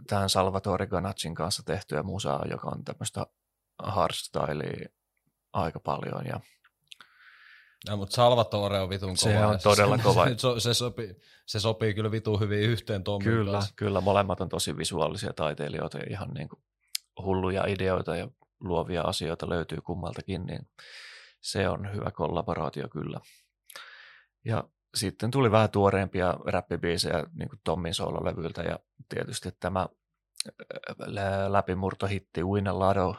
[SPEAKER 1] tähän Salvatore Ganaccin kanssa tehtyä musaa, joka on tämmöistä hardstylea aika paljon. Ja
[SPEAKER 2] ja, mutta Salvatore on vitun kova.
[SPEAKER 1] Se on todella kova.
[SPEAKER 2] Se, se, sopii, se sopii kyllä vitun hyvin yhteen Tommin
[SPEAKER 1] Kyllä,
[SPEAKER 2] kanssa.
[SPEAKER 1] kyllä. Molemmat on tosi visuaalisia taiteilijoita ja ihan niin kuin hulluja ideoita ja luovia asioita löytyy kummaltakin, niin se on hyvä kollaboraatio kyllä. Ja sitten tuli vähän tuoreempia räppibiisejä niin kuin Tommin soololevyltä ja tietysti tämä läpimurtohitti Win Lado,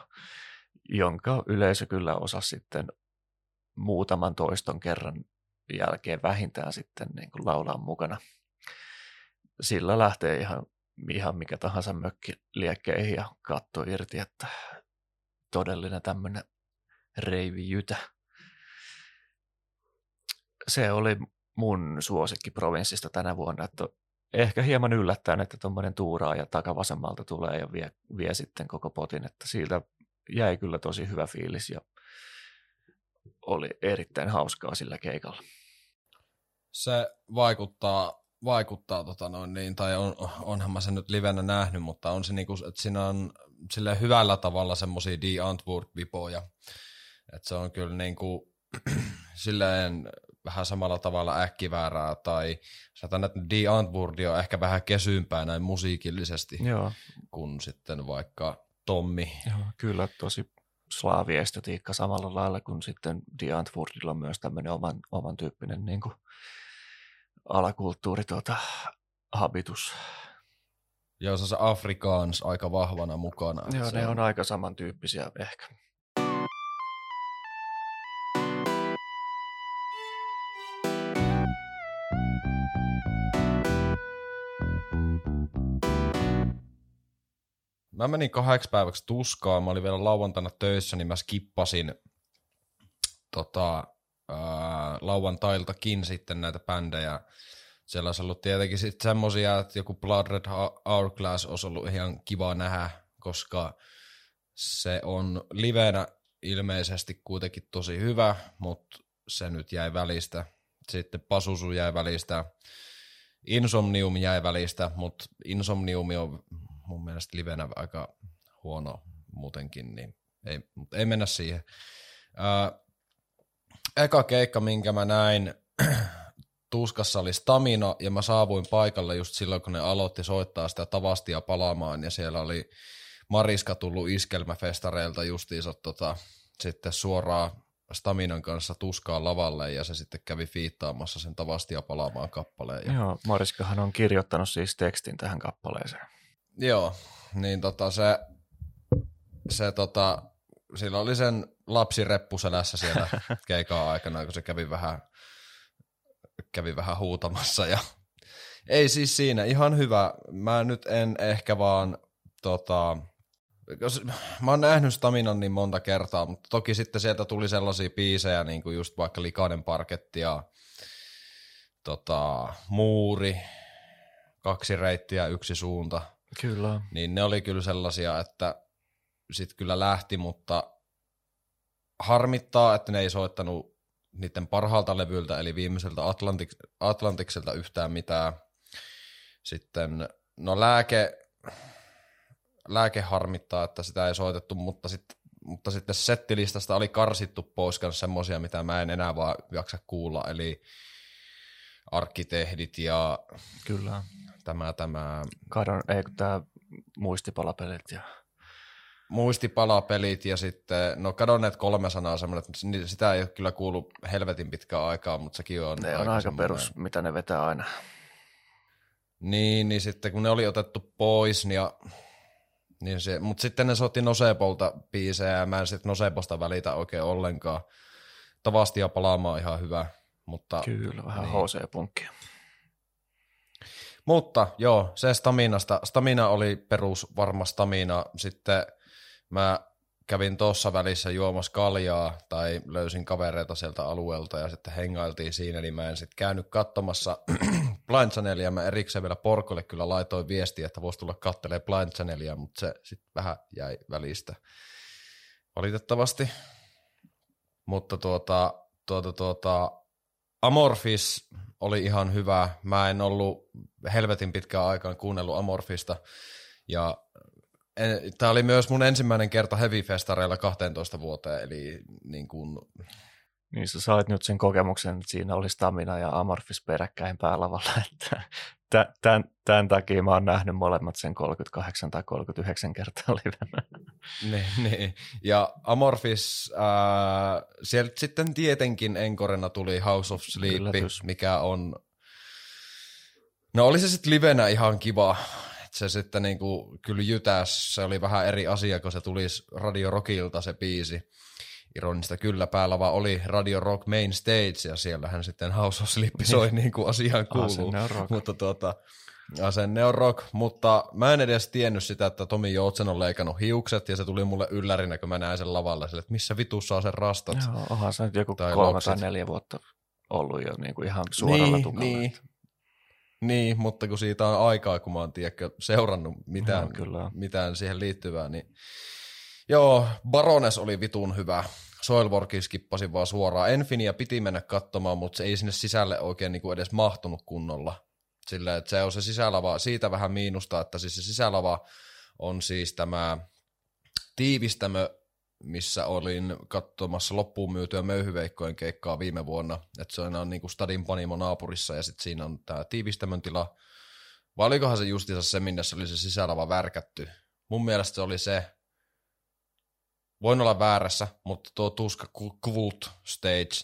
[SPEAKER 1] jonka yleisö kyllä osasi sitten muutaman toiston kerran jälkeen vähintään sitten niin kuin laulaa mukana. Sillä lähtee ihan, ihan mikä tahansa mökki liekkeihin ja katto irti, että todellinen tämmöinen reivijytä. Se oli mun suosikki provinssista tänä vuonna, että ehkä hieman yllättäen, että tuommoinen tuuraa ja takavasemmalta tulee ja vie, vie sitten koko potin, että siitä jäi kyllä tosi hyvä fiilis ja oli erittäin hauskaa sillä keikalla.
[SPEAKER 2] Se vaikuttaa, vaikuttaa tota noin niin, tai on, onhan mä sen nyt livenä nähnyt, mutta on se niinku, että siinä on sille hyvällä tavalla semmoisia D. Antwoord-vipoja. Että se on kyllä niinku, silleen vähän samalla tavalla äkkiväärää, tai sanotaan, että D. Antwoord on ehkä vähän kesympää näin musiikillisesti,
[SPEAKER 1] Joo.
[SPEAKER 2] kuin sitten vaikka Tommi.
[SPEAKER 1] Joo, kyllä tosi slaaviestetiikka samalla lailla kuin sitten The Antwoordilla on myös tämmöinen oman, oman tyyppinen niin kuin alakulttuuri, tuota, habitus.
[SPEAKER 2] Joo, se on se Afrikaans aika vahvana mukana.
[SPEAKER 1] Joo, ne on... on aika samantyyppisiä ehkä.
[SPEAKER 2] Mä menin kahdeksi päiväksi tuskaan, mä olin vielä lauantaina töissä, niin mä skippasin tota, ää, lauantailtakin sitten näitä bändejä. Siellä olisi ollut tietenkin sitten semmosia, että joku Blood Red Hourglass olisi ollut ihan kiva nähdä, koska se on livenä ilmeisesti kuitenkin tosi hyvä, mutta se nyt jäi välistä. Sitten Pasusu jäi välistä. Insomnium jäi välistä, mutta Insomnium on mun mielestä livenä aika huono muutenkin, niin ei, mutta ei mennä siihen. Ää, eka keikka, minkä mä näin, tuskassa oli Stamina, ja mä saavuin paikalle just silloin, kun ne aloitti soittaa sitä tavastia palaamaan, ja siellä oli Mariska tullut iskelmäfestareilta justiinsa tota, sitten suoraan Staminan kanssa tuskaa lavalle ja se sitten kävi fiittaamassa sen tavastia palaamaan kappaleen. Ja...
[SPEAKER 1] Joo, Mariskahan on kirjoittanut siis tekstin tähän kappaleeseen.
[SPEAKER 2] Joo, niin tota se, se tota, sillä oli sen lapsireppu selässä siellä keikaa aikana, kun se kävi vähän, kävi vähän huutamassa ja ei siis siinä, ihan hyvä. Mä nyt en ehkä vaan tota, mä oon nähnyt Staminan niin monta kertaa, mutta toki sitten sieltä tuli sellaisia biisejä, niin kuin just vaikka Likainen parketti ja tota, Muuri, kaksi reittiä, yksi suunta.
[SPEAKER 1] Kyllä.
[SPEAKER 2] Niin ne oli kyllä sellaisia, että sitten kyllä lähti, mutta harmittaa, että ne ei soittanut niiden parhaalta levyltä, eli viimeiseltä Atlantik, Atlantikselta yhtään mitään. Sitten, no lääke, lääke harmittaa, että sitä ei soitettu, mutta, sit, mutta sitten settilistasta oli karsittu pois myös semmosia, mitä mä en enää vaan jaksa kuulla, eli arkkitehdit ja
[SPEAKER 1] Kyllä
[SPEAKER 2] tämä, tämä...
[SPEAKER 1] Kadon, ei kun tämä muistipalapelit ja...
[SPEAKER 2] Muistipalapelit ja sitten, no kadonneet kolme sanaa semmoinen, että sitä ei ole kyllä kuullut helvetin pitkään aikaa, mutta sekin on...
[SPEAKER 1] Ne on aika perus, mitä ne vetää aina.
[SPEAKER 2] Niin, niin sitten kun ne oli otettu pois, niin, ja, niin se, mutta sitten ne soitti Nosepolta biisejä ja mä en sitten Noseposta välitä oikein ollenkaan. Tavasti ja palaamaan ihan hyvä, mutta...
[SPEAKER 1] Kyllä, vähän niin. HC-punkkia.
[SPEAKER 2] Mutta joo, se staminasta. Stamina oli perus varma stamina. Sitten mä kävin tuossa välissä juomassa kaljaa tai löysin kavereita sieltä alueelta ja sitten hengailtiin siinä, niin mä en sitten käynyt katsomassa Blind Channelia. Mä erikseen vielä Porkolle kyllä laitoin viestiä, että voisi tulla kattelemaan Blind Channelia, mutta se sitten vähän jäi välistä valitettavasti. Mutta tuota, tuota, tuota, Amorphis oli ihan hyvä. Mä en ollut helvetin pitkään aikaan kuunnellut Amorphista. Ja tämä oli myös mun ensimmäinen kerta Heavy-festareilla 12 vuoteen, eli niin kuin...
[SPEAKER 1] Niin sä sait nyt sen kokemuksen, että siinä oli Stamina ja Amorphis peräkkäin päälavalla, että tämän, tämän takia mä oon nähnyt molemmat sen 38 tai 39 kertaa livenä.
[SPEAKER 2] Niin, niin. Ja Amorphis, äh, sieltä sitten tietenkin enkorena tuli House of Sleep, Yllätys. mikä on... No oli se sitten livenä ihan kiva. Se sitten niinku, kyllä jytäs, se oli vähän eri asia, kun se tulisi Radio Rockilta se biisi. Ironista kyllä päälava oli Radio Rock Main Stage ja siellähän sitten House of Sleep soi niin kuin asiaan kuuluu. Mutta tuota, Asenne on rock, mutta mä en edes tiennyt sitä, että Tomi Joutsen on leikannut hiukset ja se tuli mulle yllärinä, kun mä näin sen lavalla sille, että missä vitussa on sen rastat.
[SPEAKER 1] Joo, onhan se nyt joku tai kolme loksit. tai neljä vuotta ollut jo niin kuin ihan suoralla niin, tukalla.
[SPEAKER 2] Niin. niin, mutta kun siitä on aikaa, kun mä oon tiedäkö, seurannut mitään, no, kyllä. mitään siihen liittyvää, niin joo, Barones oli vitun hyvä. Soilworkin skippasi vaan suoraan. Enfinia piti mennä katsomaan, mutta se ei sinne sisälle oikein niin kuin edes mahtunut kunnolla Sillä, että se on se sisälava, siitä vähän miinusta, että siis se sisälava on siis tämä tiivistämö, missä olin katsomassa loppuun myytyä möyhyveikkojen keikkaa viime vuonna. Että se on niin kuin Stadin Panimo naapurissa ja sitten siinä on tämä tiivistämön tila. Vai olikohan se justiinsa se, minne se oli se sisälava värkätty? Mun mielestä se oli se, voin olla väärässä, mutta tuo Tuska Kult Stage,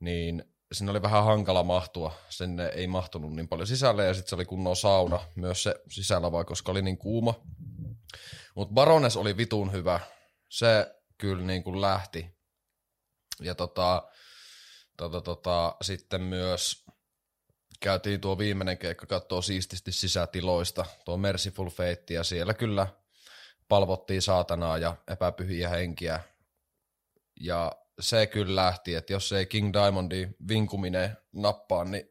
[SPEAKER 2] niin sinne oli vähän hankala mahtua, sinne ei mahtunut niin paljon sisälle ja sitten se oli kunnon sauna myös se sisällä vai koska oli niin kuuma. Mutta Barones oli vitun hyvä, se kyllä niin kuin lähti. Ja tota, tota, tota, sitten myös käytiin tuo viimeinen keikka katsoa siististi sisätiloista, tuo Merciful Fate, ja siellä kyllä palvottiin saatanaa ja epäpyhiä henkiä. Ja se kyllä lähti, että jos ei King Diamondi vinkuminen nappaa, niin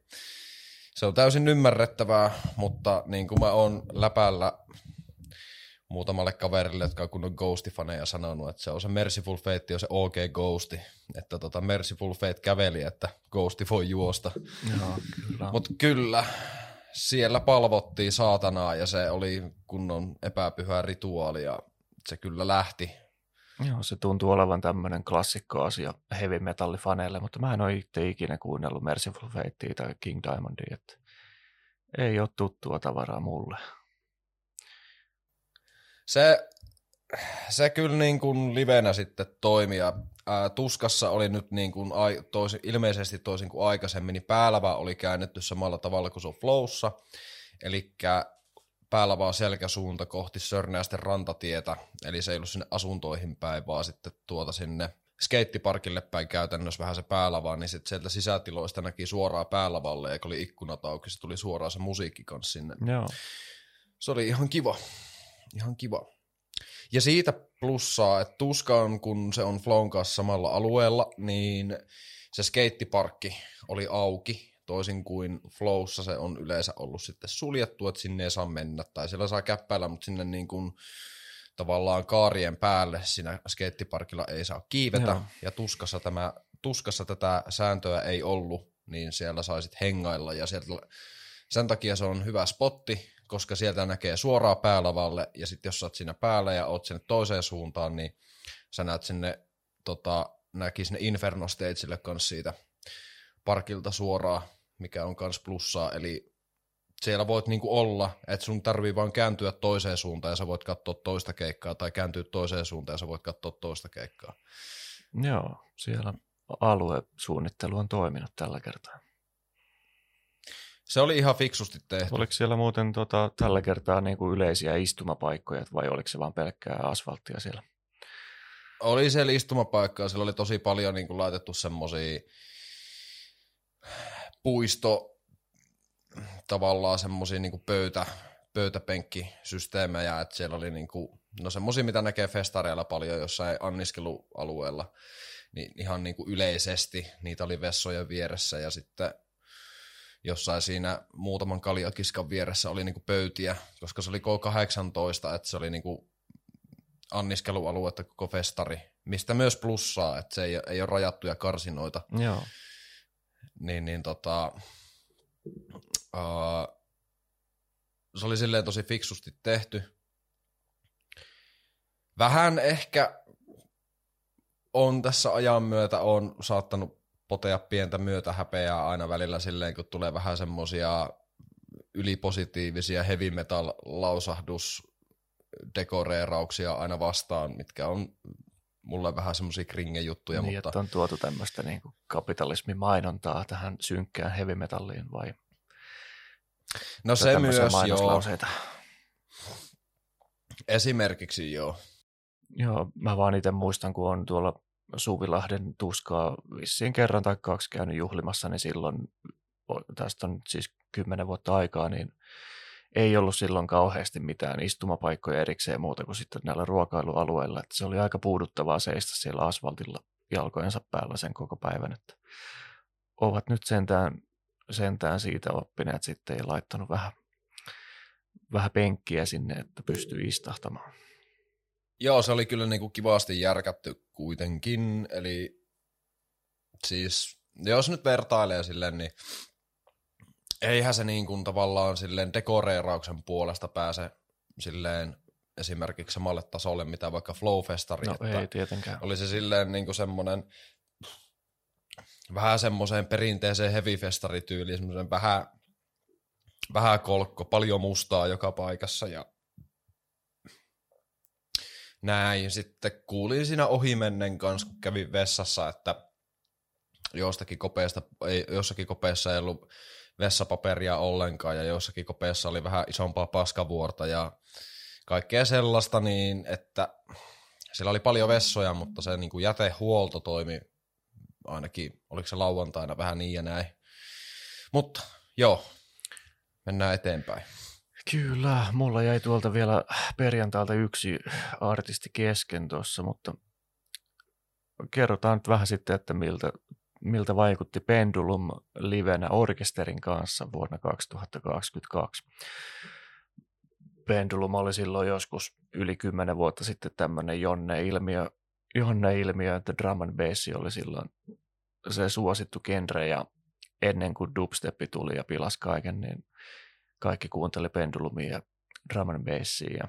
[SPEAKER 2] se on täysin ymmärrettävää, mutta niin kuin mä oon läpällä muutamalle kaverille, jotka on kunnon Ghosti-faneja sanonut, että se on se Merciful Fate, on se OG Ghosti, että tota Merciful Fate käveli, että Ghosti voi juosta. Mutta kyllä, siellä palvottiin saatanaa ja se oli kunnon epäpyhä rituaali ja se kyllä lähti
[SPEAKER 1] Joo, se tuntuu olevan tämmöinen klassikkoasia heavy metallifaneille, mutta mä en ole itse ikinä kuunnellut Merciful Fatea tai King Diamondia, että ei ole tuttua tavaraa mulle.
[SPEAKER 2] Se, se kyllä niin kuin livenä sitten toimi ja ää, Tuskassa oli nyt niin kuin ai, toisin, ilmeisesti toisin kuin aikaisemmin, niin päälava oli käännetty samalla tavalla kuin se on Flowssa, eli päällä vaan selkäsuunta kohti Sörnäisten rantatietä, eli se ei ollut sinne asuntoihin päin, vaan sitten tuota sinne skeittiparkille päin käytännössä vähän se päälava, niin sitten sieltä sisätiloista näki suoraan päälavalle, ja kun oli ikkunat auki, se tuli suoraan se musiikki kanssa sinne.
[SPEAKER 1] Joo.
[SPEAKER 2] Se oli ihan kiva. Ihan kiva. Ja siitä plussaa, että tuskaan kun se on Flown kanssa samalla alueella, niin se skeittiparkki oli auki, toisin kuin Flowssa se on yleensä ollut sitten suljettu, että sinne ei saa mennä, tai siellä saa käppäillä, mutta sinne niin kuin tavallaan kaarien päälle siinä skeittiparkilla ei saa kiivetä, Joo. ja tuskassa, tämä, tuskassa tätä sääntöä ei ollut, niin siellä saisit hengailla, ja sieltä, sen takia se on hyvä spotti, koska sieltä näkee suoraan päälavalle, ja sitten jos sä oot siinä päällä ja oot sinne toiseen suuntaan, niin sä näet sinne, tota, näki sinne Inferno Stagelle kanssa siitä parkilta suoraan mikä on kans plussaa, eli siellä voit niinku olla, että sun tarvii vaan kääntyä toiseen suuntaan ja sä voit katsoa toista keikkaa, tai kääntyä toiseen suuntaan ja sä voit katsoa toista keikkaa.
[SPEAKER 1] Joo, siellä aluesuunnittelu on toiminut tällä kertaa.
[SPEAKER 2] Se oli ihan fiksusti tehty.
[SPEAKER 1] Oliko siellä muuten tota, tällä kertaa niin kuin yleisiä istumapaikkoja vai oliko se vain pelkkää asfalttia siellä?
[SPEAKER 2] Oli siellä istumapaikkaa, siellä oli tosi paljon niin kuin laitettu semmoisia puisto tavallaan semmoisia niin pöytä, pöytäpenkkisysteemejä, että siellä oli niin kuin, no semmoisia, mitä näkee festareilla paljon jossain anniskelualueella, niin ihan niin kuin yleisesti niitä oli vessojen vieressä ja sitten jossain siinä muutaman kaljakiskan vieressä oli niin kuin pöytiä, koska se oli K18, että se oli niin kuin anniskelualuetta koko festari, mistä myös plussaa, että se ei, ei ole rajattuja karsinoita.
[SPEAKER 1] Joo.
[SPEAKER 2] Niin, niin tota, uh, se oli silleen tosi fiksusti tehty. Vähän ehkä on tässä ajan myötä on saattanut potea pientä myötä häpeää aina välillä silleen, kun tulee vähän semmosia ylipositiivisia heavy metal lausahdus dekoreerauksia aina vastaan, mitkä on mulle vähän semmoisia kringe-juttuja.
[SPEAKER 1] Niin,
[SPEAKER 2] mutta...
[SPEAKER 1] että on tuotu tämmöistä niin kapitalismimainontaa tähän synkkään heavy metalliin vai?
[SPEAKER 2] No se myös, joo. Esimerkiksi joo.
[SPEAKER 1] Joo, mä vaan itse muistan, kun on tuolla Suvilahden tuskaa vissiin kerran tai kaksi käynyt juhlimassa, niin silloin, tästä on siis kymmenen vuotta aikaa, niin ei ollut silloin kauheasti mitään istumapaikkoja erikseen muuta kuin sitten näillä ruokailualueilla. Että se oli aika puuduttavaa seistä siellä asfaltilla jalkojensa päällä sen koko päivän. Että ovat nyt sentään, sentään siitä oppineet sitten ja laittanut vähän, vähän penkkiä sinne, että pystyy istahtamaan.
[SPEAKER 2] Joo, se oli kyllä niinku kivasti järkätty kuitenkin. Eli siis, jos nyt vertailee silleen, niin eihän se niin kuin tavallaan silleen dekoreerauksen puolesta pääse silleen esimerkiksi samalle tasolle, mitä vaikka Flowfestari.
[SPEAKER 1] No että ei tietenkään.
[SPEAKER 2] Oli se silleen niin kuin semmoinen vähän semmoiseen perinteiseen heavy tyyliin, semmoisen vähän, vähän kolkko, paljon mustaa joka paikassa ja näin. Sitten kuulin siinä ohimennen kanssa, kun kävin vessassa, että jostakin kopeesta, ei, jossakin kopeessa ei ollut vessapaperia ollenkaan ja jossakin kopeessa oli vähän isompaa paskavuorta ja kaikkea sellaista, niin että siellä oli paljon vessoja, mutta se niin kuin jätehuolto toimi ainakin, oliko se lauantaina vähän niin ja näin. Mutta joo, mennään eteenpäin.
[SPEAKER 1] Kyllä, mulla jäi tuolta vielä perjantailta yksi artisti kesken tuossa, mutta kerrotaan nyt vähän sitten, että miltä miltä vaikutti Pendulum livenä orkesterin kanssa vuonna 2022. Pendulum oli silloin joskus yli kymmenen vuotta sitten tämmöinen Jonne-ilmiö, Jonne-ilmiö, että drum and bass oli silloin se suosittu genre ja ennen kuin dubstepi tuli ja pilas kaiken, niin kaikki kuunteli Pendulumia ja drum and bassia ja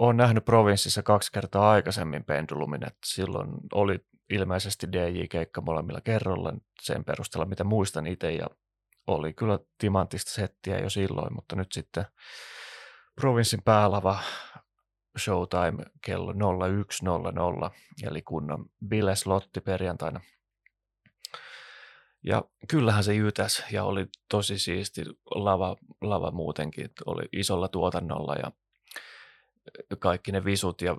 [SPEAKER 1] olen nähnyt provinssissa kaksi kertaa aikaisemmin Pendulumin, että silloin oli ilmeisesti DJ-keikka molemmilla kerrolla sen perusteella, mitä muistan itse, ja oli kyllä timantista settiä jo silloin, mutta nyt sitten provinssin päälava showtime kello 01.00, eli kunnon Slotti perjantaina. Ja kyllähän se jytäs ja oli tosi siisti lava, lava muutenkin, oli isolla tuotannolla ja kaikki ne visut ja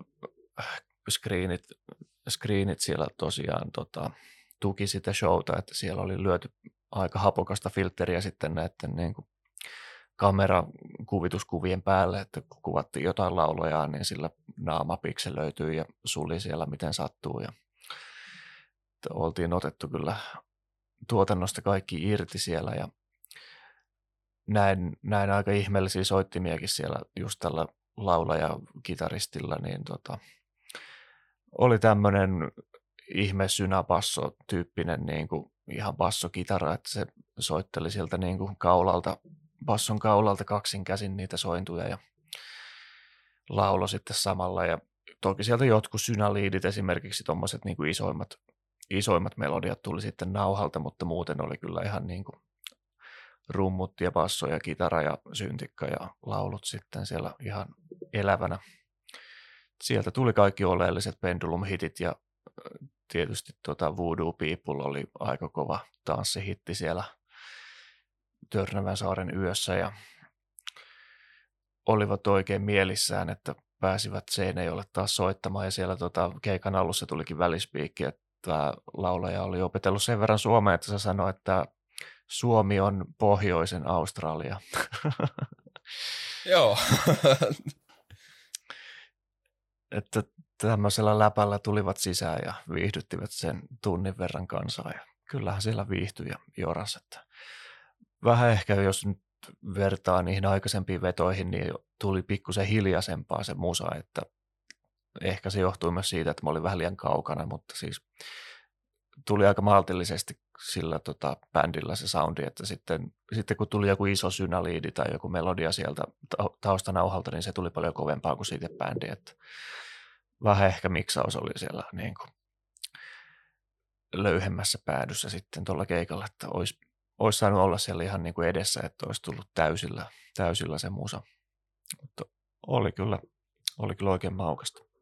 [SPEAKER 1] screenit screenit siellä tosiaan tota, tuki sitä showta, että siellä oli lyöty aika hapokasta filtteriä sitten näiden niin kuin kamerakuvituskuvien päälle, että kun kuvattiin jotain lauloja, niin sillä naama pikselöityy ja suli siellä miten sattuu. Ja oltiin otettu kyllä tuotannosta kaikki irti siellä ja näin, näin aika ihmeellisiä soittimiakin siellä just tällä laulaja kitaristilla, niin tota, oli tämmöinen ihme synabasso-tyyppinen niin kuin ihan bassokitara, että se soitteli sieltä niin kuin kaulalta, basson kaulalta kaksin käsin niitä sointuja ja laulo sitten samalla. Ja toki sieltä jotkut synaliidit, esimerkiksi tuommoiset niin isoimmat, isoimmat melodiat tuli sitten nauhalta, mutta muuten oli kyllä ihan niin kuin rummut ja basso ja kitara ja syntikka ja laulut sitten siellä ihan elävänä. Sieltä tuli kaikki oleelliset Pendulum-hitit ja tietysti tota Voodoo People oli aika kova tanssihitti siellä Törnävän saaren yössä ja olivat oikein mielissään, että pääsivät Seinäjoelle taas soittamaan ja siellä tota, keikan alussa tulikin välispiikki, että laulaja oli opetellut sen verran suomea, että se sanoi, että Suomi on pohjoisen Australia.
[SPEAKER 2] Joo,
[SPEAKER 1] että tämmöisellä läpällä tulivat sisään ja viihdyttivät sen tunnin verran kansaa ja kyllähän siellä viihtyi ja joras. Että vähän ehkä jos nyt vertaa niihin aikaisempiin vetoihin, niin tuli pikkusen hiljaisempaa se musa, että ehkä se johtui myös siitä, että mä olin vähän liian kaukana, mutta siis tuli aika maltillisesti sillä tota, bändillä se soundi, että sitten, sitten kun tuli joku iso synaliidi tai joku melodia sieltä taustanauhalta, niin se tuli paljon kovempaa kuin siitä bändi, että vähän ehkä miksaus oli siellä niin kuin löyhemmässä päädyssä sitten tuolla keikalla, että olisi, olisi saanut olla siellä ihan niin kuin edessä, että olisi tullut täysillä, täysillä se musa. Mutta oli kyllä, oli kyllä oikein maukasta.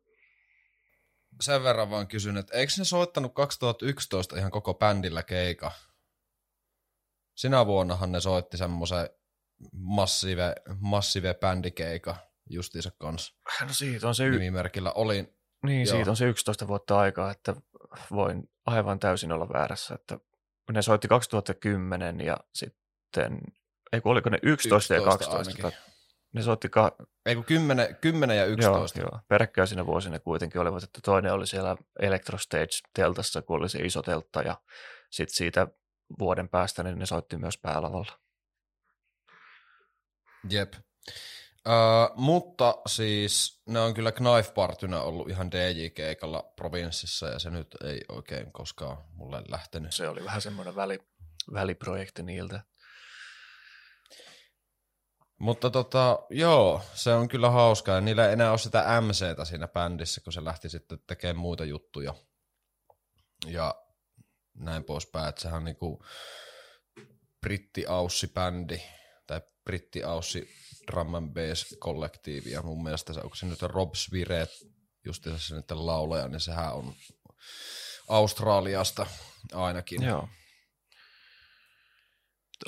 [SPEAKER 2] Sen verran vaan kysyn, että eikö ne soittanut 2011 ihan koko bändillä keika? Sinä vuonnahan ne soitti semmoisen massive, massive bändikeika justiinsa kanssa.
[SPEAKER 1] No siitä on se... Y-
[SPEAKER 2] nimimerkillä olin.
[SPEAKER 1] Niin, Joo. siitä on se 11 vuotta aikaa, että voin aivan täysin olla väärässä, että ne soitti 2010 ja sitten, ei kun oliko ne 11, 11 ja 12, ainakin. Ne soitti ka-
[SPEAKER 2] ei kun 10, 10 ja 11.
[SPEAKER 1] Joo, joo. peräkkäisinä vuosina kuitenkin olivat, että toinen oli siellä Electrostage-teltassa, kun oli se iso teltta ja sitten siitä vuoden päästä niin ne soitti myös päälavalla.
[SPEAKER 2] Jep. Uh, mutta siis ne on kyllä Knife Partynä ollut ihan DJ-keikalla provinssissa ja se nyt ei oikein koskaan mulle lähtenyt.
[SPEAKER 1] Se oli vähän semmoinen väli, väliprojekti niiltä.
[SPEAKER 2] Mutta tota, joo, se on kyllä hauskaa. Ja niillä ei enää ole sitä MCtä siinä bändissä, kun se lähti sitten tekemään muita juttuja. Ja näin poispäin, että sehän on niinku britti-aussi-bändi, tai britti-aussi drum and bass kollektiivi, ja mun mielestä se, onko se nyt Rob Sviret, just se nyt laulaja, niin sehän on Australiasta ainakin.
[SPEAKER 1] Joo.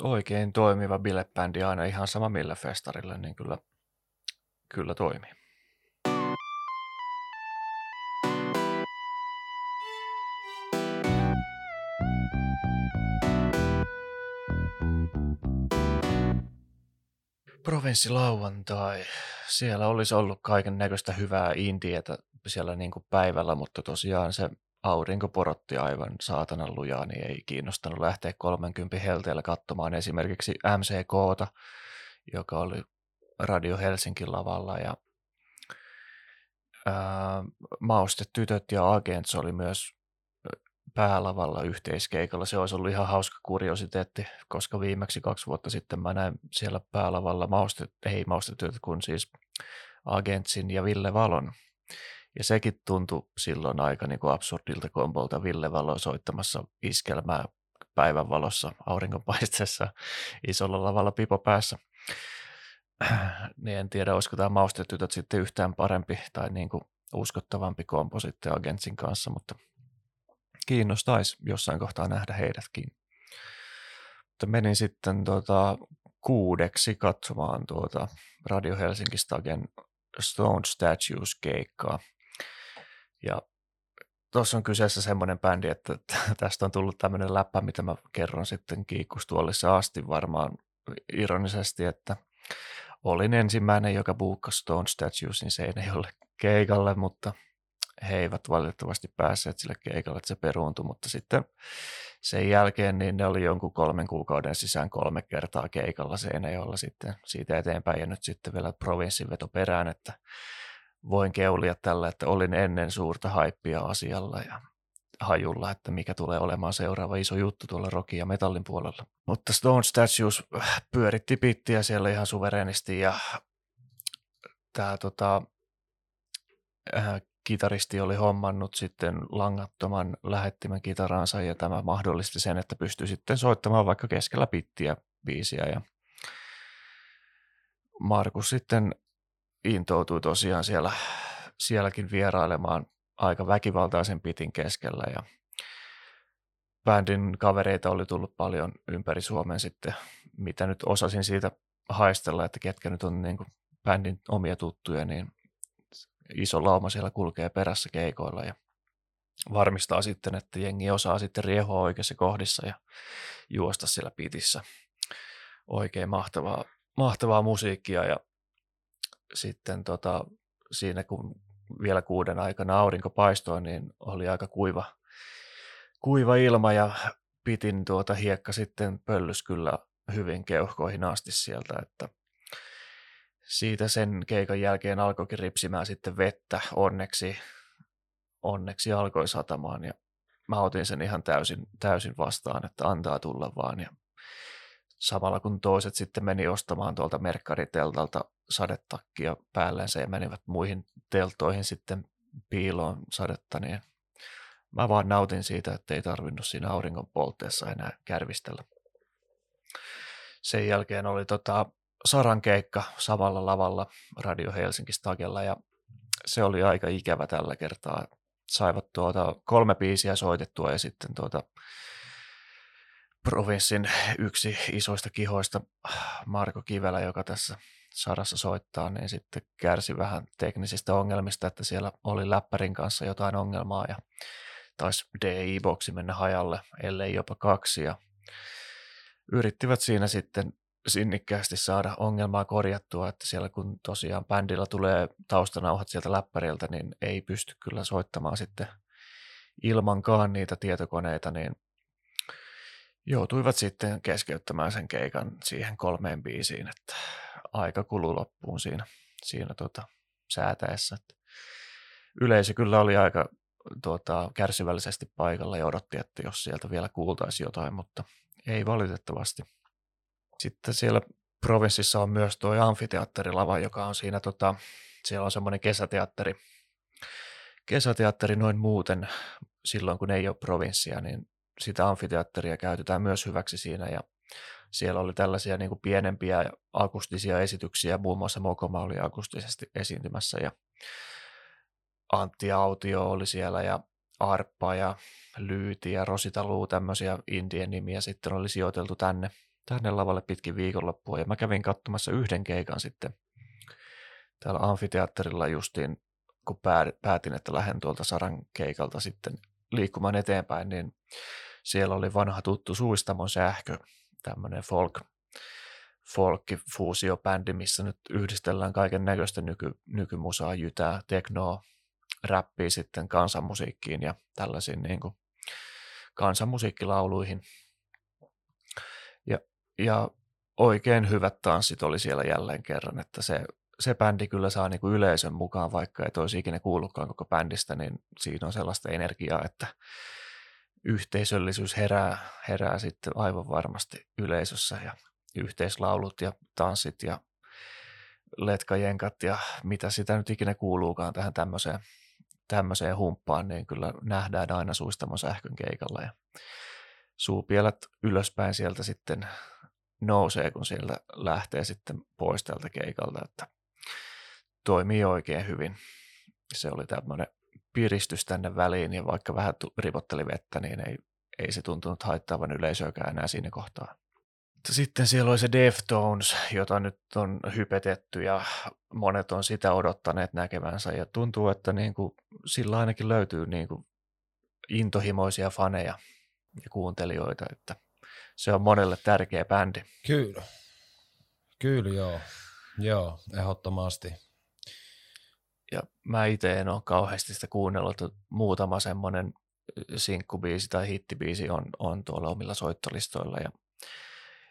[SPEAKER 1] Oikein toimiva bilebändi aina ihan sama millä festarille, niin kyllä, kyllä toimii. Provinssilauantai. Siellä olisi ollut kaiken näköistä hyvää indietä siellä niin kuin päivällä, mutta tosiaan se aurinko porotti aivan saatanan lujaa, niin ei kiinnostanut lähteä 30 helteellä katsomaan esimerkiksi MCKta, joka oli Radio Helsinkin lavalla ja ää, Mauste tytöt ja Agents oli myös päälavalla yhteiskeikalla. Se olisi ollut ihan hauska kuriositeetti, koska viimeksi kaksi vuotta sitten mä näin siellä päälavalla mauste, ei maustetyöt, kun siis Agentsin ja Ville Valon. Ja sekin tuntui silloin aika niin kuin absurdilta kombolta Ville Valo soittamassa iskelmää päivänvalossa aurinkonpaisteessa isolla lavalla pipo päässä. niin en tiedä, olisiko tämä maustetytöt sitten yhtään parempi tai niin kuin uskottavampi kompo sitten Agentsin kanssa, mutta kiinnostaisi jossain kohtaa nähdä heidätkin. Mutta menin sitten tuota, kuudeksi katsomaan tuota Radio Helsinki Stagen Stone Statues keikkaa. Ja tuossa on kyseessä semmoinen bändi, että tästä on tullut tämmöinen läppä, mitä mä kerron sitten kiikkustuolissa asti varmaan ironisesti, että olin ensimmäinen, joka buukkasi Stone Statuesin Seinäjoelle keikalle, mutta he eivät valitettavasti päässeet sille keikalle, että se peruuntui, mutta sitten sen jälkeen niin ne oli jonkun kolmen kuukauden sisään kolme kertaa keikalla Seinäjoella sitten siitä eteenpäin ja nyt sitten vielä provinssin veto perään, että voin keulia tällä, että olin ennen suurta haippia asialla ja hajulla, että mikä tulee olemaan seuraava iso juttu tuolla rockin ja metallin puolella. Mutta Stone Statues pyöritti pittiä siellä ihan suverenisti ja tämä tota, äh, kitaristi oli hommannut sitten langattoman lähettimen kitaransa ja tämä mahdollisti sen, että pystyi sitten soittamaan vaikka keskellä pittiä biisiä ja Markus sitten intoutui tosiaan siellä, sielläkin vierailemaan aika väkivaltaisen pitin keskellä ja bändin kavereita oli tullut paljon ympäri Suomen sitten, mitä nyt osasin siitä haistella, että ketkä nyt on niin kuin bändin omia tuttuja, niin iso lauma siellä kulkee perässä keikoilla ja varmistaa sitten, että jengi osaa sitten riehoa oikeassa kohdissa ja juosta siellä pitissä. Oikein mahtavaa, mahtavaa musiikkia ja sitten tota, siinä kun vielä kuuden aikana aurinko paistoi, niin oli aika kuiva, kuiva ilma ja pitin tuota hiekka sitten pöllys kyllä hyvin keuhkoihin asti sieltä, että siitä sen keikan jälkeen alkoikin ripsimään sitten vettä. Onneksi, onneksi alkoi satamaan ja mä otin sen ihan täysin, täysin vastaan, että antaa tulla vaan. Ja samalla kun toiset sitten meni ostamaan tuolta merkkariteltalta sadetakkia päälleensä ja menivät muihin teltoihin sitten piiloon sadetta, niin mä vaan nautin siitä, että ei tarvinnut siinä auringon poltteessa enää kärvistellä. Sen jälkeen oli tota Saran keikka samalla lavalla Radio Helsinki Stagella ja se oli aika ikävä tällä kertaa. Saivat tuota kolme biisiä soitettua ja sitten tuota provinssin yksi isoista kihoista Marko Kivelä, joka tässä Sarassa soittaa, niin sitten kärsi vähän teknisistä ongelmista, että siellä oli läppärin kanssa jotain ongelmaa ja taisi DI-boksi mennä hajalle, ellei jopa kaksi. Ja yrittivät siinä sitten sinnikkäästi saada ongelmaa korjattua, että siellä kun tosiaan bändillä tulee taustanauhat sieltä läppäriltä, niin ei pysty kyllä soittamaan sitten ilmankaan niitä tietokoneita, niin joutuivat sitten keskeyttämään sen keikan siihen kolmeen biisiin, että aika kulu loppuun siinä, siinä tota, säätäessä. Että yleisö kyllä oli aika tuota, kärsivällisesti paikalla ja odotti, että jos sieltä vielä kuultaisi jotain, mutta ei valitettavasti. Sitten siellä provinssissa on myös tuo amfiteatterilava, joka on siinä, tota, siellä on semmoinen kesäteatteri, kesäteatteri noin muuten silloin, kun ei ole provinssia, niin sitä amfiteatteria käytetään myös hyväksi siinä ja siellä oli tällaisia niin kuin pienempiä akustisia esityksiä, muun muassa Mokoma oli akustisesti esiintymässä ja Antti Autio oli siellä ja Arppa ja Lyyti ja Rosita Luu, tämmöisiä indien nimiä sitten oli sijoiteltu tänne, tänne lavalle pitkin viikonloppua. Ja mä kävin katsomassa yhden keikan sitten täällä amfiteatterilla justiin, kun päätin, että lähden tuolta Saran keikalta sitten liikkumaan eteenpäin, niin siellä oli vanha tuttu Suistamon sähkö, tämmöinen folk, folkkifuusiobändi, missä nyt yhdistellään kaiken näköistä nyky, nykymusaa, jytää, teknoa, räppiä sitten kansanmusiikkiin ja tällaisiin niin kuin kansanmusiikkilauluihin. Ja, ja oikein hyvät tanssit oli siellä jälleen kerran, että se, se bändi kyllä saa niin kuin yleisön mukaan, vaikka ei olisi ikinä kuullutkaan koko bändistä, niin siinä on sellaista energiaa, että yhteisöllisyys herää, herää sitten aivan varmasti yleisössä ja yhteislaulut ja tanssit ja letkajenkat ja mitä sitä nyt ikinä kuuluukaan tähän tämmöiseen, tämmöiseen humppaan, niin kyllä nähdään aina suistamon sähkön keikalla ja suupielät ylöspäin sieltä sitten nousee, kun sieltä lähtee sitten pois tältä keikalta, että toimii oikein hyvin. Se oli tämmöinen piristys tänne väliin ja vaikka vähän rivotteli vettä, niin ei, ei se tuntunut haittaavan yleisöäkään enää siinä kohtaa. Sitten siellä oli se Deftones, jota nyt on hypetetty ja monet on sitä odottaneet näkevänsä ja tuntuu, että niin kuin, sillä ainakin löytyy niin kuin intohimoisia faneja ja kuuntelijoita, että se on monelle tärkeä bändi.
[SPEAKER 2] Kyllä, kyllä joo, joo, ehdottomasti
[SPEAKER 1] ja mä itse en ole kauheasti sitä kuunnellut, että muutama semmoinen sinkkubiisi tai hittibiisi on, on tuolla omilla soittolistoilla ja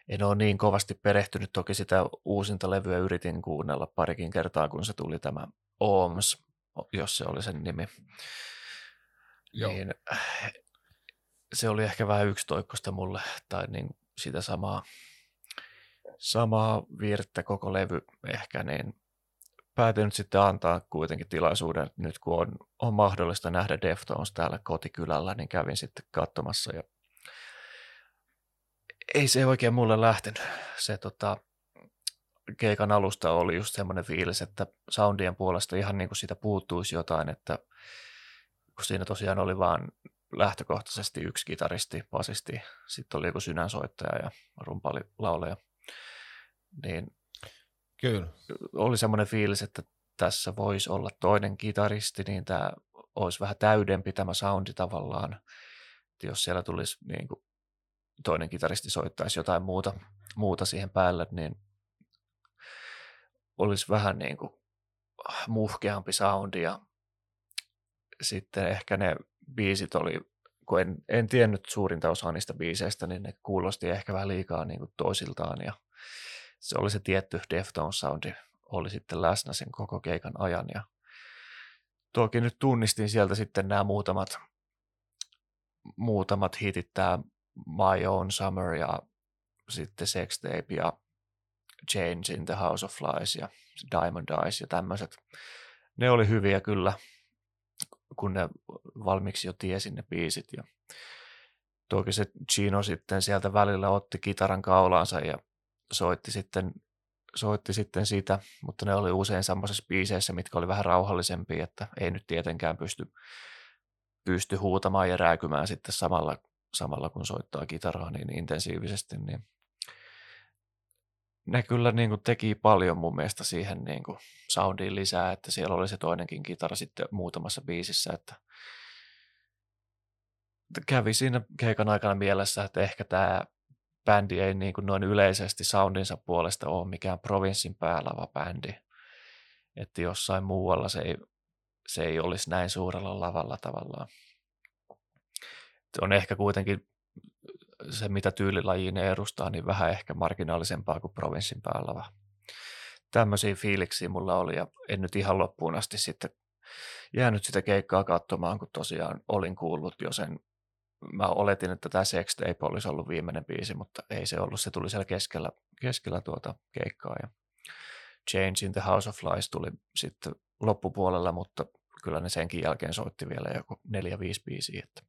[SPEAKER 1] en ole niin kovasti perehtynyt, toki sitä uusinta levyä yritin kuunnella parikin kertaa, kun se tuli tämä Ooms, jos se oli sen nimi. Joo. Niin, se oli ehkä vähän yksitoikkoista mulle, tai niin sitä samaa, samaa virttä koko levy ehkä, niin päätin nyt sitten antaa kuitenkin tilaisuuden, nyt kun on, on mahdollista nähdä Deftones täällä kotikylällä, niin kävin sitten katsomassa ja ei se oikein mulle lähtenyt. Se tota, keikan alusta oli just semmoinen fiilis, että soundien puolesta ihan niin kuin siitä puuttuisi jotain, että kun siinä tosiaan oli vaan lähtökohtaisesti yksi kitaristi, basisti, sitten oli joku synänsoittaja ja rumpali lauleja, niin
[SPEAKER 2] Kyllä.
[SPEAKER 1] Oli semmoinen fiilis, että tässä voisi olla toinen kitaristi, niin tämä olisi vähän täydempi tämä soundi tavallaan. Että jos siellä tulisi niin kuin toinen kitaristi soittaisi jotain muuta, muuta siihen päälle, niin olisi vähän niin kuin muhkeampi soundi ja sitten ehkä ne biisit oli, kun en, en tiennyt suurinta osaa niistä biiseistä, niin ne kuulosti ehkä vähän liikaa niin kuin toisiltaan ja se oli se tietty Deftones soundi oli sitten läsnä sen koko keikan ajan. Ja toki nyt tunnistin sieltä sitten nämä muutamat, muutamat hitit, tämä My Own Summer ja sitten Sex Tape ja Change in the House of Flies ja Diamond Eyes ja tämmöiset. Ne oli hyviä kyllä, kun ne valmiiksi jo tiesin ne biisit. Ja toki se Chino sitten sieltä välillä otti kitaran kaulaansa ja soitti sitten, soitti sitten sitä, mutta ne oli usein semmoisissa biiseissä, mitkä oli vähän rauhallisempia, että ei nyt tietenkään pysty, pysty huutamaan ja rääkymään sitten samalla, samalla kun soittaa kitaraa niin intensiivisesti, niin ne kyllä niin kuin teki paljon mun mielestä siihen niin kuin soundiin lisää, että siellä oli se toinenkin kitara sitten muutamassa biisissä, että kävi siinä keikan aikana mielessä, että ehkä tämä bändi ei niin kuin noin yleisesti soundinsa puolesta ole mikään provinssin päälava bändi, että jossain muualla se ei, se ei olisi näin suurella lavalla tavallaan. On ehkä kuitenkin se, mitä tyylilajiin edustaa, niin vähän ehkä marginaalisempaa kuin provinssin päälava. Tämmöisiä fiiliksiä mulla oli ja en nyt ihan loppuun asti sitten jäänyt sitä keikkaa katsomaan, kun tosiaan olin kuullut jo sen. Mä oletin, että tämä Sex Tape olisi ollut viimeinen biisi, mutta ei se ollut. Se tuli siellä keskellä, keskellä tuota keikkaa ja Change in the House of Lies tuli sitten loppupuolella, mutta kyllä ne senkin jälkeen soitti vielä joku neljä, viisi biisiä. Että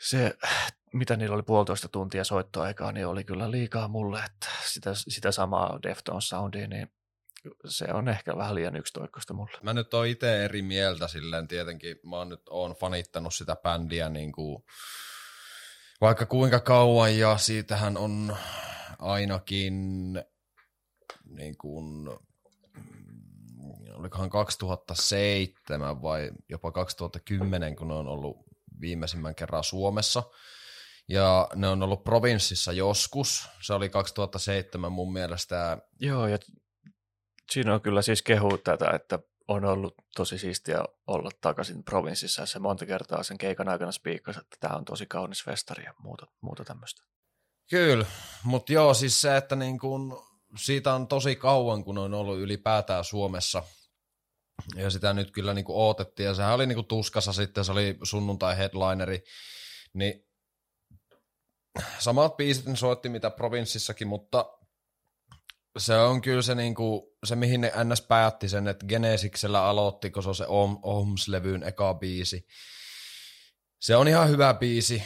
[SPEAKER 1] se, mitä niillä oli puolitoista tuntia soittoaikaa, niin oli kyllä liikaa mulle, että sitä, sitä samaa Deftones soundia, niin se on ehkä vähän liian yksitoikkoista mulle.
[SPEAKER 2] Mä nyt oon itse eri mieltä silleen tietenkin, mä oon nyt oon fanittanut sitä bändiä niin kuin, vaikka kuinka kauan ja siitähän on ainakin niin kuin, olikohan 2007 vai jopa 2010, kun on ollut viimeisimmän kerran Suomessa. Ja ne on ollut provinssissa joskus. Se oli 2007 mun mielestä.
[SPEAKER 1] Joo, ja siinä on kyllä siis kehu tätä, että on ollut tosi siistiä olla takaisin provinssissa ja se monta kertaa sen keikan aikana spiikkasi, että tämä on tosi kaunis festari ja muuta, muuta tämmöistä.
[SPEAKER 2] Kyllä, mutta joo, siis se, että niin kun, siitä on tosi kauan, kun on ollut ylipäätään Suomessa ja sitä nyt kyllä niin kuin odotettiin, ja sehän oli niin kuin tuskassa sitten, se oli sunnuntai-headlineri, niin samat biisit ne soitti mitä provinssissakin, mutta se on kyllä se, kuin, se mihin ne NS päätti sen, että Genesiksellä aloitti, kun se on se Ohms-levyyn eka biisi. Se on ihan hyvä biisi,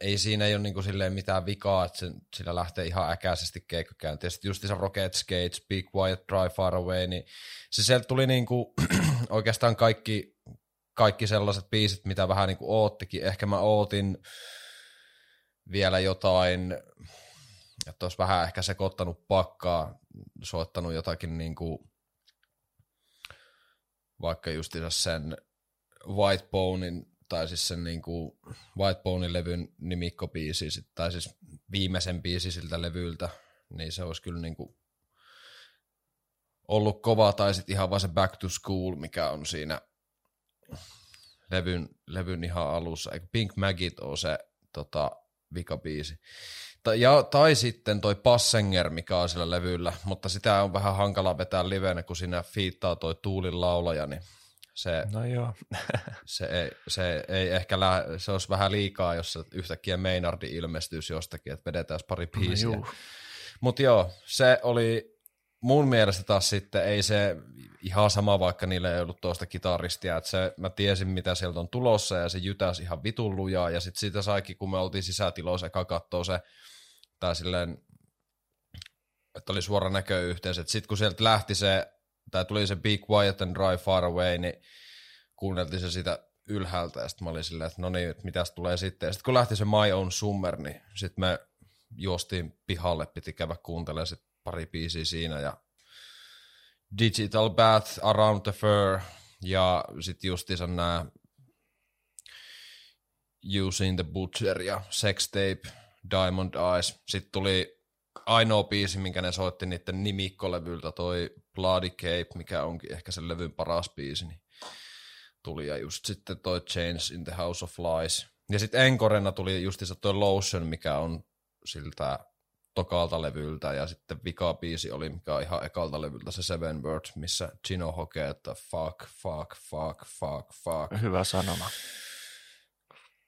[SPEAKER 2] ei siinä ei ole niin silleen mitään vikaa, että se, sillä lähtee ihan äkäisesti keikkakäynti. Ja sitten just se Rocket Skates, Big White, Drive Far Away, niin se sieltä tuli niin kuin, oikeastaan kaikki, kaikki sellaiset biisit, mitä vähän kuin oottikin. Ehkä mä ootin vielä jotain, että olisi vähän ehkä sekoittanut pakkaa, soittanut jotakin niin kuin, vaikka justiinsa sen White Bonein tai siis sen niin kuin White Bonein levyn nimikkobiisi, tai siis viimeisen biisi siltä levyltä, niin se olisi kyllä niin kuin ollut kova, tai sitten ihan vaan se Back to School, mikä on siinä levyn, levyn ihan alussa. Pink Maggot on se tota, vikabiisi. Ja, tai sitten toi Passenger, mikä on sillä levyllä, mutta sitä on vähän hankala vetää livenä, kun siinä fiittaa toi Tuulin laulaja, niin se,
[SPEAKER 1] no joo.
[SPEAKER 2] se, ei, se ei ehkä lä- se olisi vähän liikaa, jos yhtäkkiä Meinardi ilmestyisi jostakin, että vedetään pari no biisiä. No Mutta joo, se oli mun mielestä taas sitten ei se ihan sama, vaikka niille ei ollut tuosta kitaristia, että se, mä tiesin mitä sieltä on tulossa ja se jytäsi ihan vitun lujaa ja sitten siitä saikin, kun me oltiin sisätiloissa eka kattoo se, tai silleen, että oli suora näköyhteys, että sitten kun sieltä lähti se tai tuli se Be Quiet and Drive Far Away, niin kuunneltiin se sitä ylhäältä, ja sitten mä olin silleen, että no niin, mitäs tulee sitten. Sitten kun lähti se My Own Summer, niin sitten me juostiin pihalle, piti käydä kuuntelemaan sit pari biisiä siinä, ja Digital Bath, Around the Fur, ja sitten justiinsa nämä Using the Butcher ja Sex Tape, Diamond Eyes. Sitten tuli ainoa biisi, minkä ne soitti niiden nimikkolevyltä, toi Bloody Cape, mikä onkin ehkä sen levyn paras biisi, niin tuli. Ja just sitten toi Change in the House of Lies. Ja sitten Enkorena tuli justiinsa toi Lotion, mikä on siltä tokalta levyltä ja sitten vikabiisi oli, mikä on ihan ekalta levyltä se Seven Word, missä Gino hokee, että fuck, fuck, fuck, fuck, fuck.
[SPEAKER 1] Hyvä sanoma.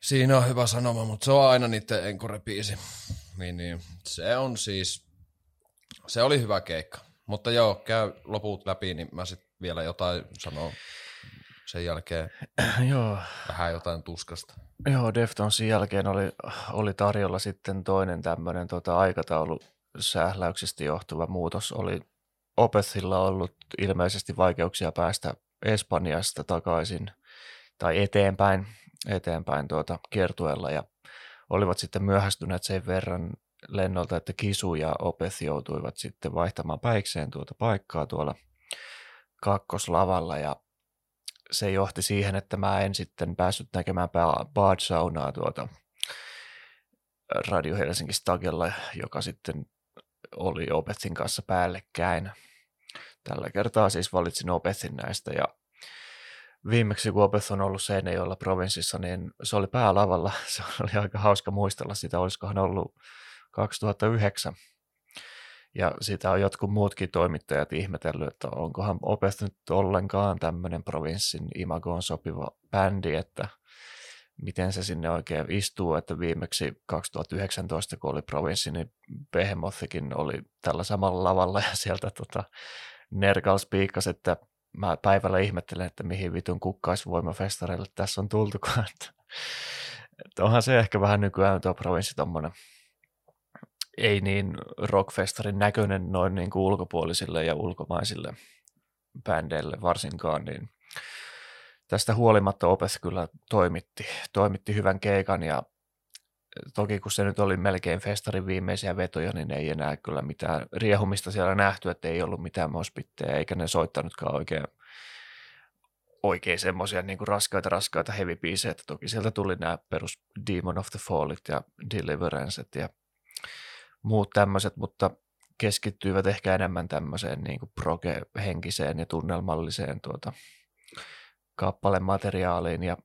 [SPEAKER 2] Siinä on hyvä sanoma, mutta se on aina niiden enkorepiisi. Niin, niin. Se on siis, se oli hyvä keikka. Mutta joo, käy loput läpi, niin mä sitten vielä jotain sanon sen jälkeen.
[SPEAKER 1] Joo.
[SPEAKER 2] Vähän jotain tuskasta.
[SPEAKER 1] Joo, Deftonsin jälkeen oli, oli tarjolla sitten toinen tämmöinen tota, aikataulu sähläyksestä johtuva muutos. Oli Opethilla ollut ilmeisesti vaikeuksia päästä Espanjasta takaisin tai eteenpäin, eteenpäin tuota, kiertueella ja olivat sitten myöhästyneet sen verran lennolta, että Kisu ja Opeth joutuivat sitten vaihtamaan päikseen tuota paikkaa tuolla kakkoslavalla ja se johti siihen, että mä en sitten päässyt näkemään Bad Saunaa tuota Radio Helsingin stagella, joka sitten oli Opethin kanssa päällekkäin. Tällä kertaa siis valitsin Opethin näistä ja viimeksi kun Opeth on ollut Seinäjoella provinssissa, niin se oli päälavalla. Se oli aika hauska muistella sitä, olisikohan ollut 2009 ja sitä on jotkut muutkin toimittajat ihmetellyt, että onkohan Opeth nyt ollenkaan tämmöinen provinssin imagoon sopiva bändi, että miten se sinne oikein istuu, että viimeksi 2019, kun oli provinssi, niin Behemothikin oli tällä samalla lavalla ja sieltä tota, Nergals piikkas, että mä päivällä ihmettelen, että mihin vitun kukkaisvoimafestareille tässä on tultukaan. Että, että onhan se ehkä vähän nykyään tuo provinssi tommonen ei niin rockfestarin näköinen noin niin kuin ulkopuolisille ja ulkomaisille bändeille varsinkaan, niin tästä huolimatta Opeth kyllä toimitti, toimitti hyvän keikan ja toki kun se nyt oli melkein festarin viimeisiä vetoja, niin ei enää kyllä mitään riehumista siellä nähty, että ei ollut mitään mospittejä eikä ne soittanutkaan oikein oikein semmoisia niin raskaita, raskaita heavy että toki sieltä tuli nämä perus Demon of the Fallit ja Deliverance ja muut tämmöiset, mutta keskittyivät ehkä enemmän tämmöiseen niin proge-henkiseen ja tunnelmalliseen tuota, kappalemateriaaliin. Ja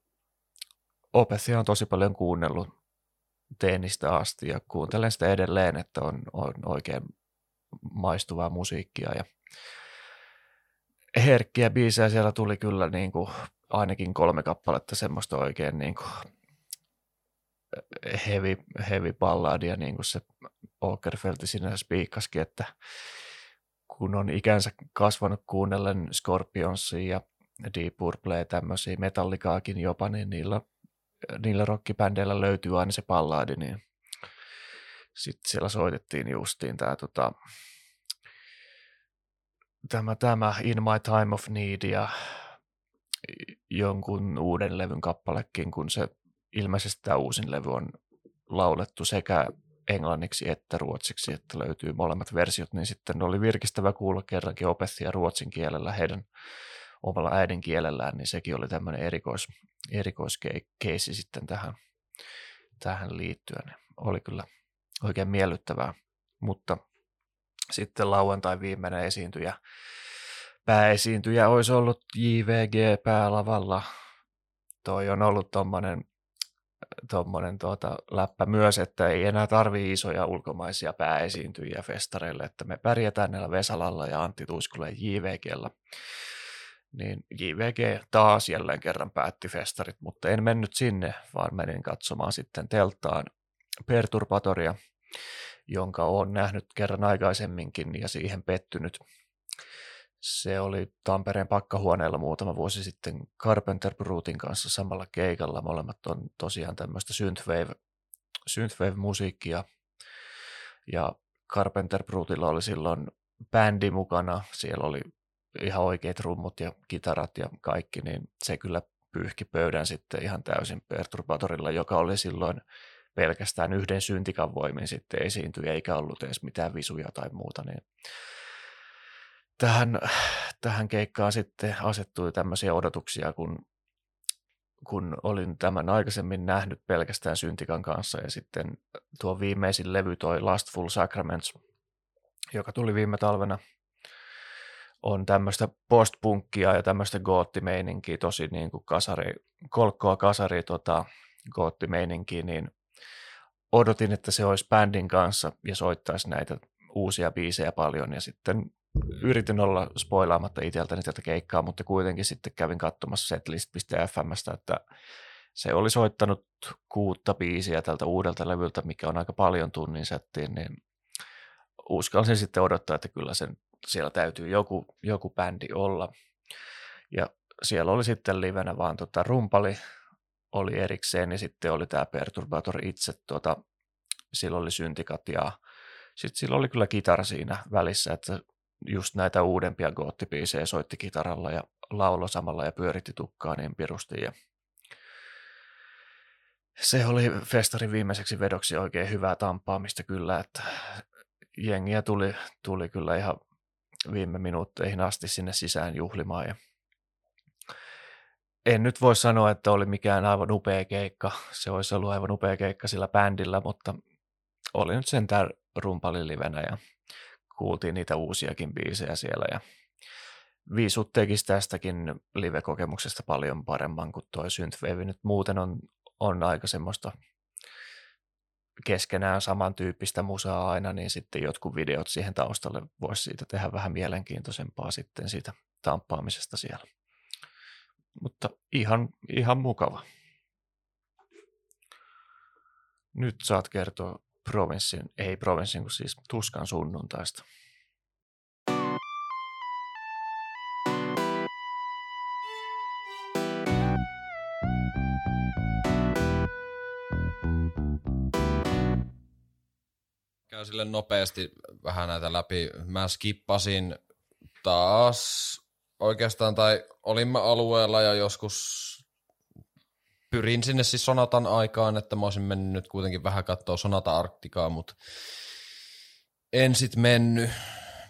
[SPEAKER 1] Opethia on tosi paljon kuunnellut teenistä asti ja kuuntelen sitä edelleen, että on, on oikein maistuvaa musiikkia ja herkkiä biisejä. Siellä tuli kyllä niin kuin ainakin kolme kappaletta semmoista oikein niin kuin heavy, heavy balladia, niin kuin se Okerfelti sinä spiikkaskin, että kun on ikänsä kasvanut kuunnellen Scorpionsia ja Deep Purple ja tämmöisiä metallikaakin jopa, niin niillä, niillä rockibändeillä löytyy aina se palladi, niin sitten siellä soitettiin justiin tämä tota, tämä, tämä In My Time of Need ja jonkun uuden levyn kappalekin, kun se ilmeisesti tämä uusin levy on laulettu sekä englanniksi että ruotsiksi, että löytyy molemmat versiot, niin sitten oli virkistävä kuulla kerrankin opettia ruotsin kielellä heidän omalla äidinkielellään, niin sekin oli tämmöinen erikois, erikoiskeissi sitten tähän, tähän liittyen. Oli kyllä oikein miellyttävää, mutta sitten lauantai viimeinen esiintyjä, pääesiintyjä olisi ollut JVG päälavalla. Toi on ollut tuommoinen tuommoinen tuota, läppä myös, että ei enää tarvii isoja ulkomaisia pääesiintyjiä festareille, että me pärjätään näillä Vesalalla ja Antti Tuiskulle JVGllä. Niin JVG taas jälleen kerran päätti festarit, mutta en mennyt sinne, vaan menin katsomaan sitten telttaan Perturbatoria, jonka olen nähnyt kerran aikaisemminkin ja siihen pettynyt – se oli Tampereen pakkahuoneella muutama vuosi sitten Carpenter Brutin kanssa samalla keikalla. Molemmat on tosiaan tämmöistä synthwave, synthwave-musiikkia. Ja Carpenter Brutilla oli silloin bändi mukana. Siellä oli ihan oikeat rummut ja kitarat ja kaikki, niin se kyllä pyyhki pöydän sitten ihan täysin Perturbatorilla, joka oli silloin pelkästään yhden syntikan voimin sitten esiintyi, eikä ollut edes mitään visuja tai muuta, niin tähän, tähän keikkaan sitten asettui tämmöisiä odotuksia, kun, kun olin tämän aikaisemmin nähnyt pelkästään Syntikan kanssa ja sitten tuo viimeisin levy, toi Lastful Sacraments, joka tuli viime talvena, on tämmöistä postpunkkia ja tämmöistä goottimeininkiä, tosi niin kuin kasari, kolkkoa kasari tota, goottimeininkiä, niin odotin, että se olisi bändin kanssa ja soittaisi näitä uusia biisejä paljon. Ja sitten yritin olla spoilaamatta itseltäni tätä keikkaa, mutta kuitenkin sitten kävin katsomassa setlist.fmstä, että se oli soittanut kuutta biisiä tältä uudelta levyltä, mikä on aika paljon tunnin settiin, niin uskalsin sitten odottaa, että kyllä sen, siellä täytyy joku, joku bändi olla. Ja siellä oli sitten livenä vaan tota, rumpali oli erikseen ja sitten oli tämä Perturbator itse, tuota, sillä oli syntikat ja sitten sillä oli kyllä kitara siinä välissä, että just näitä uudempia goottibiisejä soitti kitaralla ja laulo samalla ja pyöritti tukkaa niin pirusti. Ja se oli festarin viimeiseksi vedoksi oikein hyvää tampaamista kyllä, että jengiä tuli, tuli kyllä ihan viime minuutteihin asti sinne sisään juhlimaan. Ja en nyt voi sanoa, että oli mikään aivan upea keikka. Se olisi ollut aivan upea keikka sillä bändillä, mutta oli nyt sentään rumpalilivenä ja kuultiin niitä uusiakin biisejä siellä ja Viisut tekisi tästäkin live-kokemuksesta paljon paremman kuin tuo Synthwave. Nyt muuten on, on aika semmoista keskenään samantyyppistä musaa aina, niin sitten jotkut videot siihen taustalle voisi siitä tehdä vähän mielenkiintoisempaa sitten siitä tamppaamisesta siellä. Mutta ihan, ihan mukava. Nyt saat kertoa provinssin, ei provinssin, kun siis Tuskan sunnuntaista.
[SPEAKER 2] Käy sille nopeasti vähän näitä läpi. Mä skippasin taas oikeastaan, tai olimme alueella ja joskus pyrin sinne siis Sonatan aikaan, että mä olisin mennyt nyt kuitenkin vähän katsoa Sonata Arktikaa, mutta en sit mennyt.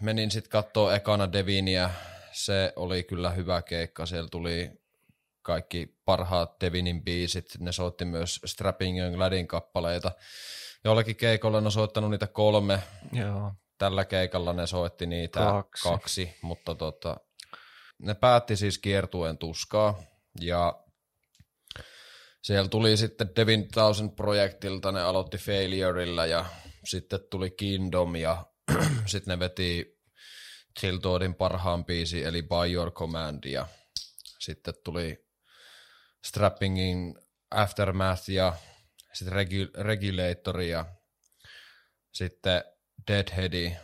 [SPEAKER 2] Menin sit katsoa ekana Devinia. Se oli kyllä hyvä keikka. Siellä tuli kaikki parhaat Devinin biisit. Ne soitti myös Strapping Young Ladin kappaleita. Jollakin keikolla ne on soittanut niitä kolme.
[SPEAKER 1] Joo.
[SPEAKER 2] Tällä keikalla ne soitti niitä
[SPEAKER 1] Kaksi.
[SPEAKER 2] kaksi mutta tota, ne päätti siis kiertueen tuskaa. Ja siellä tuli sitten Devin Thousand projektilta, ne aloitti Failurella ja sitten tuli Kingdom ja sitten ne veti Chiltoodin parhaan biisi eli By Your Command ja sitten tuli Strappingin Aftermath ja sitten Regu- Regulator ja sitten Deadheadi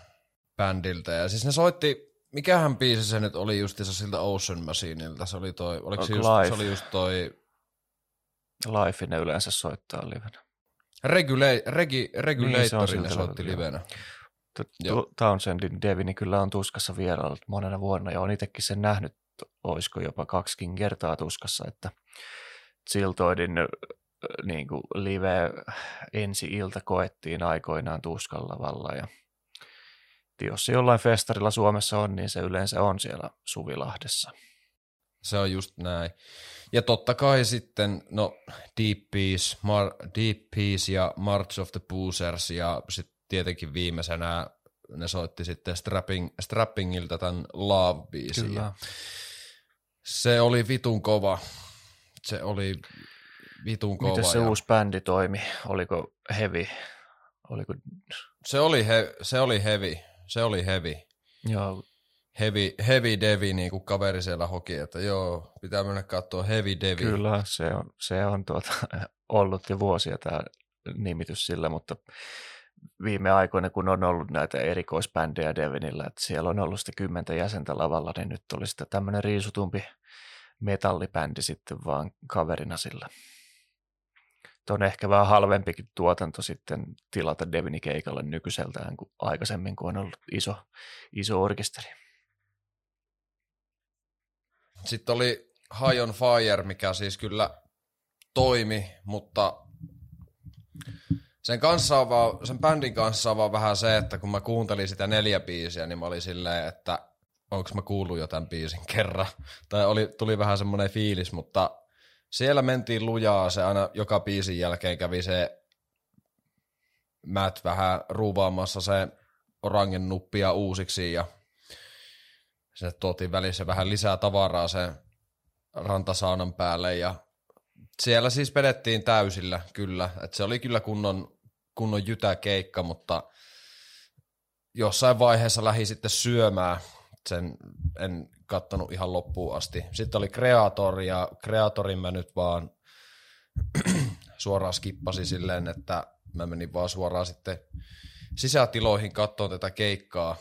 [SPEAKER 2] bändiltä. Ja siis ne soitti mikähän biisi se nyt oli justiinsa siltä Ocean Machineilta, se oli toi, oliko se just, se oli just toi
[SPEAKER 1] Life ne yleensä soittaa livenä.
[SPEAKER 2] Regula- regi- Regulator
[SPEAKER 1] Niin,
[SPEAKER 2] ne soitti livenä.
[SPEAKER 1] Townsendin Devini kyllä on tuskassa vieraillut monena vuonna ja on itsekin sen nähnyt, olisiko jopa kaksikin kertaa tuskassa, että Siltoidin niin kuin live ensi ilta koettiin aikoinaan tuskalla valla ja jos se jollain festarilla Suomessa on, niin se yleensä on siellä Suvilahdessa.
[SPEAKER 2] Se on just näin. Ja totta kai sitten, no Deep Peace, Mar- Deep Peace ja March of the Boozers ja sitten tietenkin viimeisenä ne soitti sitten Strapping, Strappingilta tämän Love-biisin.
[SPEAKER 1] Kyllä.
[SPEAKER 2] Se oli vitun kova. Se oli vitun kova.
[SPEAKER 1] Miten se
[SPEAKER 2] ja
[SPEAKER 1] uusi bändi toimi? Oliko heavy? Oliko,
[SPEAKER 2] se, oli he, se oli heavy. Se oli heavy.
[SPEAKER 1] joo,
[SPEAKER 2] Heavy, heavy Devi, niin kuin kaveri siellä hoki, että joo, pitää mennä katsoa Heavy Devi.
[SPEAKER 1] Kyllä, se on, se on tuota, ollut jo vuosia tämä nimitys sillä, mutta viime aikoina, kun on ollut näitä erikoisbändejä Devinillä, että siellä on ollut sitä kymmentä jäsentä lavalla, niin nyt oli sitten tämmöinen riisutumpi metallibändi sitten vaan kaverina sillä. Tuo on ehkä vähän halvempikin tuotanto sitten tilata Devini keikalle nykyiseltään kuin aikaisemmin, kun on ollut iso, iso orkesteri.
[SPEAKER 2] Sitten oli High on Fire, mikä siis kyllä toimi, mutta sen, kanssa on vaan, sen bändin kanssa on vaan vähän se, että kun mä kuuntelin sitä neljä biisiä, niin mä olin silleen, että onko mä kuullut jo tämän biisin kerran. Tai oli, tuli vähän semmoinen fiilis, mutta siellä mentiin lujaa, se aina joka biisin jälkeen kävi se Matt vähän ruuvaamassa se orangen nuppia uusiksi ja sinne tuotiin välissä vähän lisää tavaraa sen rantasaunan päälle ja siellä siis vedettiin täysillä kyllä, että se oli kyllä kunnon kunnon jytäkeikka, mutta jossain vaiheessa lähi sitten syömään. Sen en kattonut ihan loppuun asti. Sitten oli Creator ja Creatorin mä nyt vaan suoraan skippasin silleen, että mä menin vaan suoraan sitten sisätiloihin katsoa tätä keikkaa.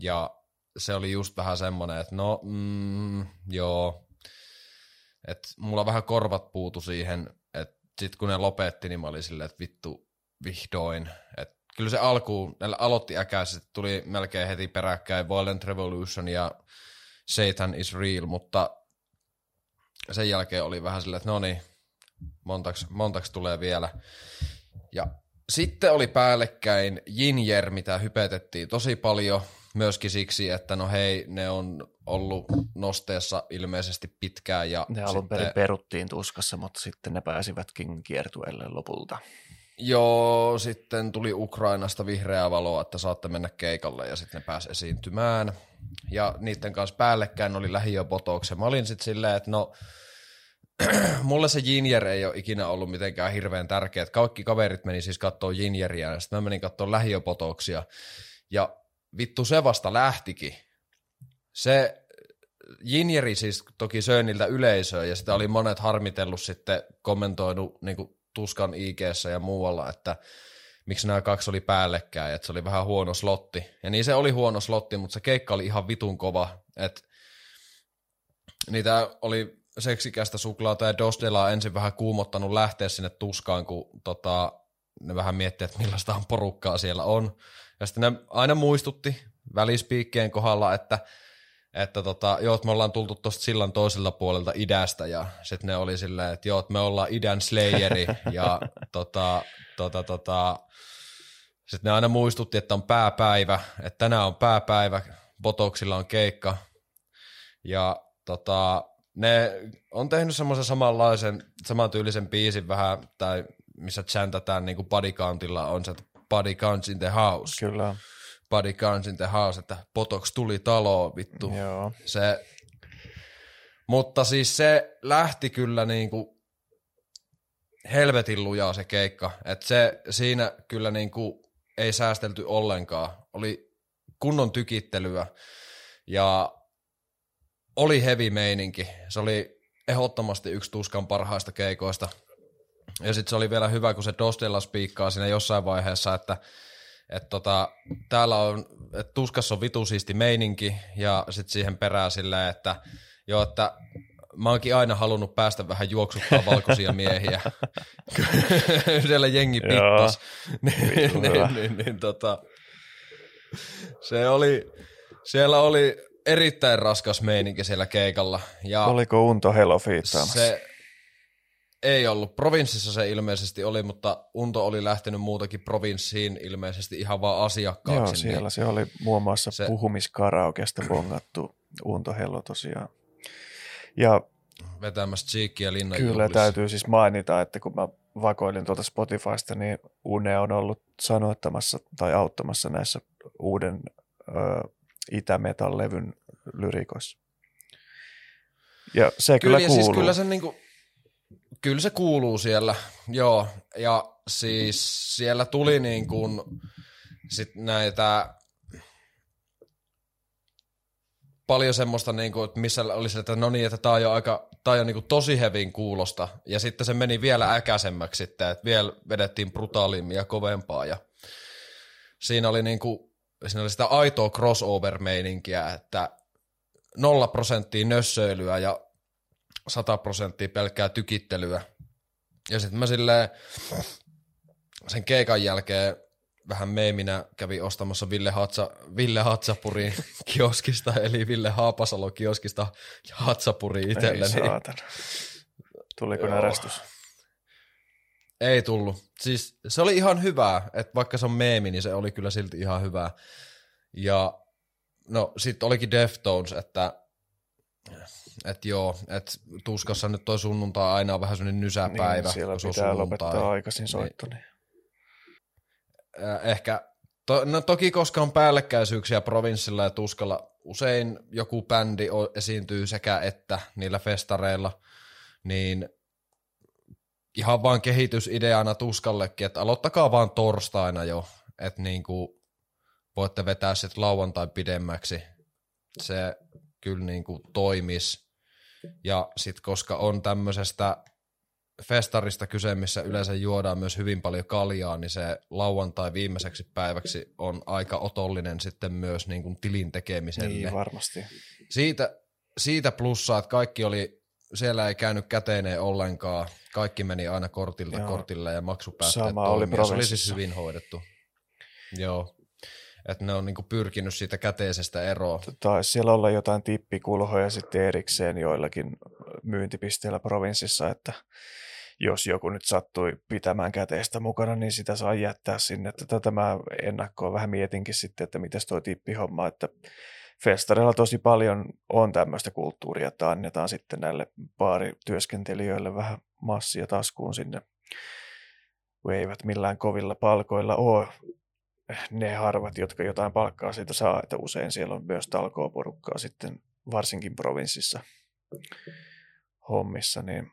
[SPEAKER 2] Ja se oli just vähän semmoinen, että no mm, joo, että mulla vähän korvat puutu siihen, että sit kun ne lopetti, niin mä olin silleen, että vittu vihdoin, että kyllä se alkuun, ne aloitti äkäisesti, tuli melkein heti peräkkäin Violent Revolution ja Satan is Real, mutta sen jälkeen oli vähän silleen, että no niin, montaks, montaks tulee vielä. Ja sitten oli päällekkäin Jinjer, mitä hypetettiin tosi paljon, myöskin siksi, että no hei, ne on ollut nosteessa ilmeisesti pitkään. Ja
[SPEAKER 1] ne alun perin peruttiin tuskassa, mutta sitten ne pääsivätkin kiertueelle lopulta.
[SPEAKER 2] Joo, sitten tuli Ukrainasta vihreää valoa, että saatte mennä keikalle ja sitten ne pääsi esiintymään. Ja niiden kanssa päällekkäin oli lähiöpotoksi. Mä olin sitten silleen, että no, mulle se Jinjer ei ole ikinä ollut mitenkään hirveän tärkeä. Kaikki kaverit meni siis katsoa Jinjeriä ja sitten mä menin katsoa lähiöpotoksia. Ja vittu se vasta lähtikin. Se Jinjeri siis toki söi yleisöä ja sitä oli monet harmitellut sitten kommentoinut niin Tuskan ig ja muualla, että miksi nämä kaksi oli päällekkäin, että se oli vähän huono slotti. Ja niin se oli huono slotti, mutta se keikka oli ihan vitun kova, että niitä oli seksikästä suklaata ja Dosdelaa ensin vähän kuumottanut lähteä sinne tuskaan, kun tota, ne vähän miettii, että millaista on porukkaa siellä on. Ja sitten ne aina muistutti välispiikkeen kohdalla, että että tota, joo, me ollaan tultu tuosta sillan toiselta puolelta idästä ja sitten ne oli silleen, että joo, me ollaan idän slayeri ja tota, tota, tota, sitten ne aina muistutti, että on pääpäivä, että tänään on pääpäivä, Botoksilla on keikka ja tota, ne on tehnyt semmoisen samanlaisen, samantyylisen biisin vähän, tai missä chantataan niin kuin body countilla on se, body counts in the house.
[SPEAKER 1] Kyllä
[SPEAKER 2] Body Guns in the House, että Botox tuli taloon, vittu.
[SPEAKER 1] Joo.
[SPEAKER 2] Se, mutta siis se lähti kyllä niinku helvetin lujaa se keikka. Että se siinä kyllä niinku ei säästelty ollenkaan. Oli kunnon tykittelyä ja oli heavy meininki. Se oli ehdottomasti yksi tuskan parhaista keikoista. Ja sitten se oli vielä hyvä, kun se Dostella spiikkaa siinä jossain vaiheessa, että että tota, täällä on, että tuskassa on vitu siisti meininki ja sitten siihen perään silleen, että joo, että mä oonkin aina halunnut päästä vähän juoksuttaa valkoisia miehiä. Siellä jengi pittas. niin, niin, niin, niin, niin, tota, se oli, siellä oli erittäin raskas meininki siellä keikalla. Ja
[SPEAKER 1] Oliko Unto Helo fiittaamassa?
[SPEAKER 2] Se, ei ollut. Provinssissa se ilmeisesti oli, mutta Unto oli lähtenyt muutakin provinssiin ilmeisesti ihan vaan asiakkaaksi.
[SPEAKER 1] Joo, siellä niin se oli muun muassa se... puhumiskaraokesta bongattu Unto Hello tosiaan. Ja
[SPEAKER 2] vetämässä Cheekkiä linnan
[SPEAKER 1] Kyllä
[SPEAKER 2] juhlissa.
[SPEAKER 1] täytyy siis mainita, että kun mä vakoilin tuolta Spotifysta, niin Une on ollut sanoittamassa tai auttamassa näissä uuden ö, Itämetal-levyn lyrikoissa. Ja se kyllä, kyllä siis kuuluu.
[SPEAKER 2] Siis kyllä se niinku, Kyllä se kuuluu siellä, joo. Ja siis siellä tuli niin kuin sit näitä paljon semmoista, niin kuin, että missä oli se, että no niin, että tämä on jo, aika, tää on niin kuin tosi hevin kuulosta. Ja sitten se meni vielä äkäisemmäksi sitten, että vielä vedettiin brutaalimmin ja kovempaa. Ja siinä oli, niin kuin, siinä oli sitä aitoa crossover-meininkiä, että nolla prosenttia nössöilyä ja 100 prosenttia pelkkää tykittelyä. Ja sitten mä silleen sen keikan jälkeen vähän meeminä kävi ostamassa Ville, Hatsa, Ville Hatsapurin kioskista, eli Ville Haapasalo kioskista Hatsapuri itselleni. Ei saatana.
[SPEAKER 1] Tuliko närästys?
[SPEAKER 2] Ei tullut. Siis se oli ihan hyvää, että vaikka se on meemi, niin se oli kyllä silti ihan hyvää. Ja no sitten olikin Deftones, että että joo, että tuskassa nyt toi sunnuntai aina on vähän sellainen nysäpäivä. Niin,
[SPEAKER 1] siellä pitää lopettaa aikaisin soitto. Niin.
[SPEAKER 2] Ehkä, to, no toki koska on päällekkäisyyksiä provinssilla ja tuskalla, usein joku bändi esiintyy sekä että niillä festareilla, niin ihan vaan kehitysideana tuskallekin, että aloittakaa vaan torstaina jo, että niin kuin voitte vetää sitten lauantai pidemmäksi. Se kyllä niin kuin toimis. Ja sitten koska on tämmöisestä festarista kyse, missä yleensä juodaan myös hyvin paljon kaljaa, niin se lauantai viimeiseksi päiväksi on aika otollinen sitten myös niin kuin tilin tekemiselle.
[SPEAKER 1] Niin, varmasti.
[SPEAKER 2] Siitä, siitä plussaa, että kaikki oli, siellä ei käynyt käteeneen ollenkaan, kaikki meni aina kortilta
[SPEAKER 1] Joo.
[SPEAKER 2] kortille ja maksupäätteet
[SPEAKER 1] Sama oli
[SPEAKER 2] ja se oli siis hyvin hoidettu. Joo, että ne on niinku pyrkinyt siitä käteisestä eroon.
[SPEAKER 1] Taisi siellä olla jotain tippikulhoja sitten erikseen joillakin myyntipisteillä provinssissa, että jos joku nyt sattui pitämään käteistä mukana, niin sitä saa jättää sinne. Tätä mä ennakkoon vähän mietinkin sitten, että miten toi tippihomma, että festareilla tosi paljon on tämmöistä kulttuuria, että annetaan sitten näille baarityöskentelijöille vähän massia taskuun sinne, kun eivät millään kovilla palkoilla ole ne harvat, jotka jotain palkkaa siitä saa, että usein siellä on myös talkooporukkaa sitten varsinkin provinssissa hommissa, niin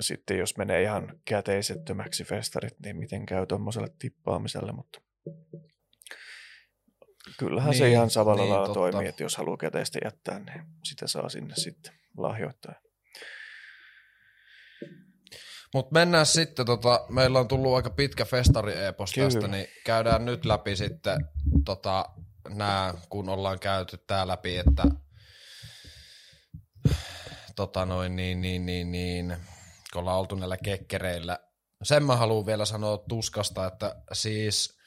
[SPEAKER 1] sitten jos menee ihan käteisettömäksi festarit, niin miten käy tuommoiselle tippaamiselle, mutta kyllähän niin, se ihan samalla
[SPEAKER 2] niin,
[SPEAKER 1] lailla
[SPEAKER 2] totta.
[SPEAKER 1] toimii, että jos haluaa käteistä jättää, niin sitä saa sinne sitten lahjoittaa.
[SPEAKER 2] Mutta mennään sitten, tota, meillä on tullut aika pitkä festari-epos
[SPEAKER 1] Kyllä.
[SPEAKER 2] tästä, niin käydään nyt läpi sitten tota, nämä, kun ollaan käyty tää läpi, että tota noin, niin, niin, niin, niin, kun ollaan oltu näillä kekkereillä. Sen mä haluan vielä sanoa tuskasta, että siis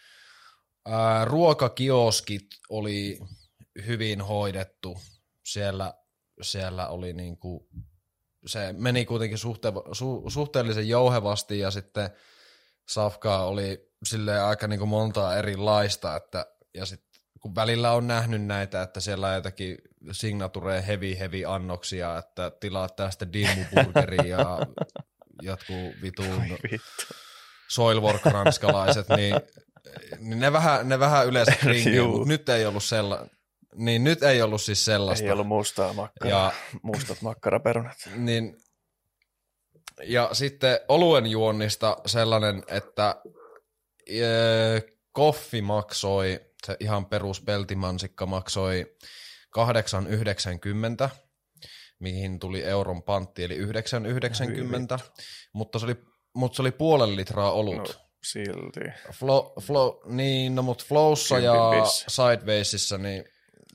[SPEAKER 2] ää, ruokakioskit oli hyvin hoidettu. Siellä, siellä oli niinku, se meni kuitenkin suhte, su, suhteellisen jouhevasti ja sitten safkaa oli sille aika niinku montaa erilaista, että, ja sitten kun välillä on nähnyt näitä, että siellä on jotakin signature heavy heavy annoksia, että tilaa tästä dimmuburgeria ja jotkut vitun
[SPEAKER 1] Vittu.
[SPEAKER 2] soilwork-ranskalaiset, niin, niin ne, vähän, ne vähän yleensä kringii, mutta nyt ei ollut sella, niin nyt ei ollut siis sellaista.
[SPEAKER 1] Ei ollut mustaa makkaraa,
[SPEAKER 2] Ja-
[SPEAKER 1] mustat makkaraperunat.
[SPEAKER 2] Niin, ja sitten oluen juonnista sellainen, että ee, koffi maksoi, se ihan perus peltimansikka maksoi 8,90, mihin tuli euron pantti, eli 9,90, mutta se oli, mutta se oli puolen litraa olut.
[SPEAKER 1] No, silti.
[SPEAKER 2] Flow, flow, niin, no mut Flowssa ja. Sidewaysissa, niin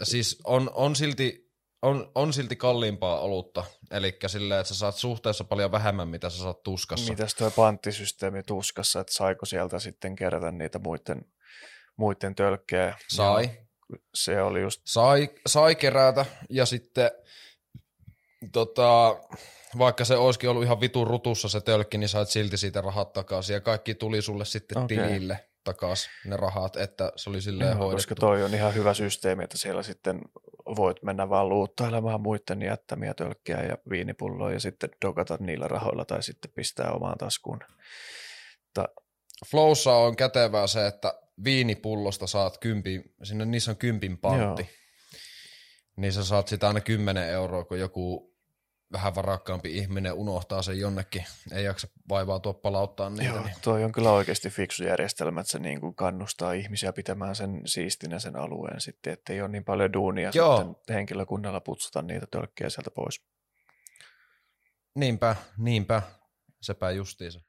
[SPEAKER 2] siis on, on, silti, on, on silti kalliimpaa olutta. Eli silleen, että sä saat suhteessa paljon vähemmän, mitä sä saat tuskassa.
[SPEAKER 1] Mitäs tuo panttisysteemi tuskassa, että saiko sieltä sitten kerätä niitä muiden, muiden tölkkejä?
[SPEAKER 2] Sai,
[SPEAKER 1] Ja Se oli just,
[SPEAKER 2] sai, sai kerätä ja sitten tota, vaikka se olisikin ollut ihan vitun rutussa se tölkki, niin sait silti siitä rahat takaisin ja kaikki tuli sulle sitten
[SPEAKER 1] Okei.
[SPEAKER 2] tilille takaisin ne rahat, että se oli silleen
[SPEAKER 1] joo,
[SPEAKER 2] hoidettu.
[SPEAKER 1] koska toi on ihan hyvä systeemi, että siellä sitten voit mennä vaan luuttailemaan muiden jättämiä tölkkiä ja viinipulloja ja sitten dokata niillä rahoilla tai sitten pistää omaan taskuun. Ta,
[SPEAKER 2] Flowssa on kätevää se, että viinipullosta saat kympin, sinne niissä on kympin pantti.
[SPEAKER 1] Joo.
[SPEAKER 2] Niin sä saat sitä aina 10 euroa, kun joku vähän varakkaampi ihminen unohtaa sen jonnekin. Ei jaksa vaivautua palauttaa niitä.
[SPEAKER 1] joo,
[SPEAKER 2] Niin.
[SPEAKER 1] toi on kyllä oikeasti fiksu järjestelmä, että se niin kuin kannustaa ihmisiä pitämään sen siistinä sen alueen sitten, että ei ole niin paljon duunia
[SPEAKER 2] Joo.
[SPEAKER 1] sitten henkilökunnalla putsuta niitä tölkkejä sieltä pois.
[SPEAKER 2] Niinpä, niinpä. Sepä justiinsa.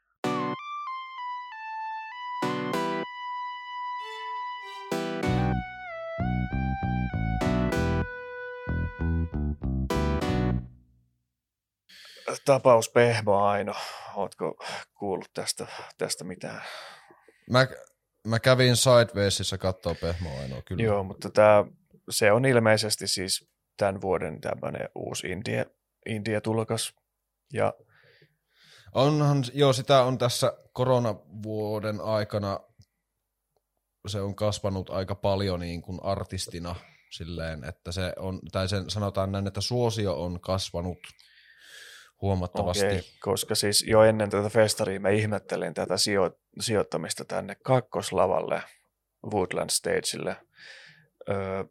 [SPEAKER 1] Tapaus Pehmo Aino, ootko kuullut tästä, tästä mitään?
[SPEAKER 2] Mä, mä kävin Sidewaysissa kattoo Pehmo ainoa kyllä.
[SPEAKER 1] Joo, mutta tämä, se on ilmeisesti siis tämän vuoden tämmöinen uusi India, India-tulokas. Ja
[SPEAKER 2] Onhan, joo, sitä on tässä koronavuoden aikana, se on kasvanut aika paljon niin kuin artistina silleen, että se on, tai sen sanotaan näin, että suosio on kasvanut huomattavasti.
[SPEAKER 1] okei, koska siis jo ennen tätä festaria mä ihmettelin tätä sijo- sijoittamista tänne kakkoslavalle Woodland Stagelle. Öö,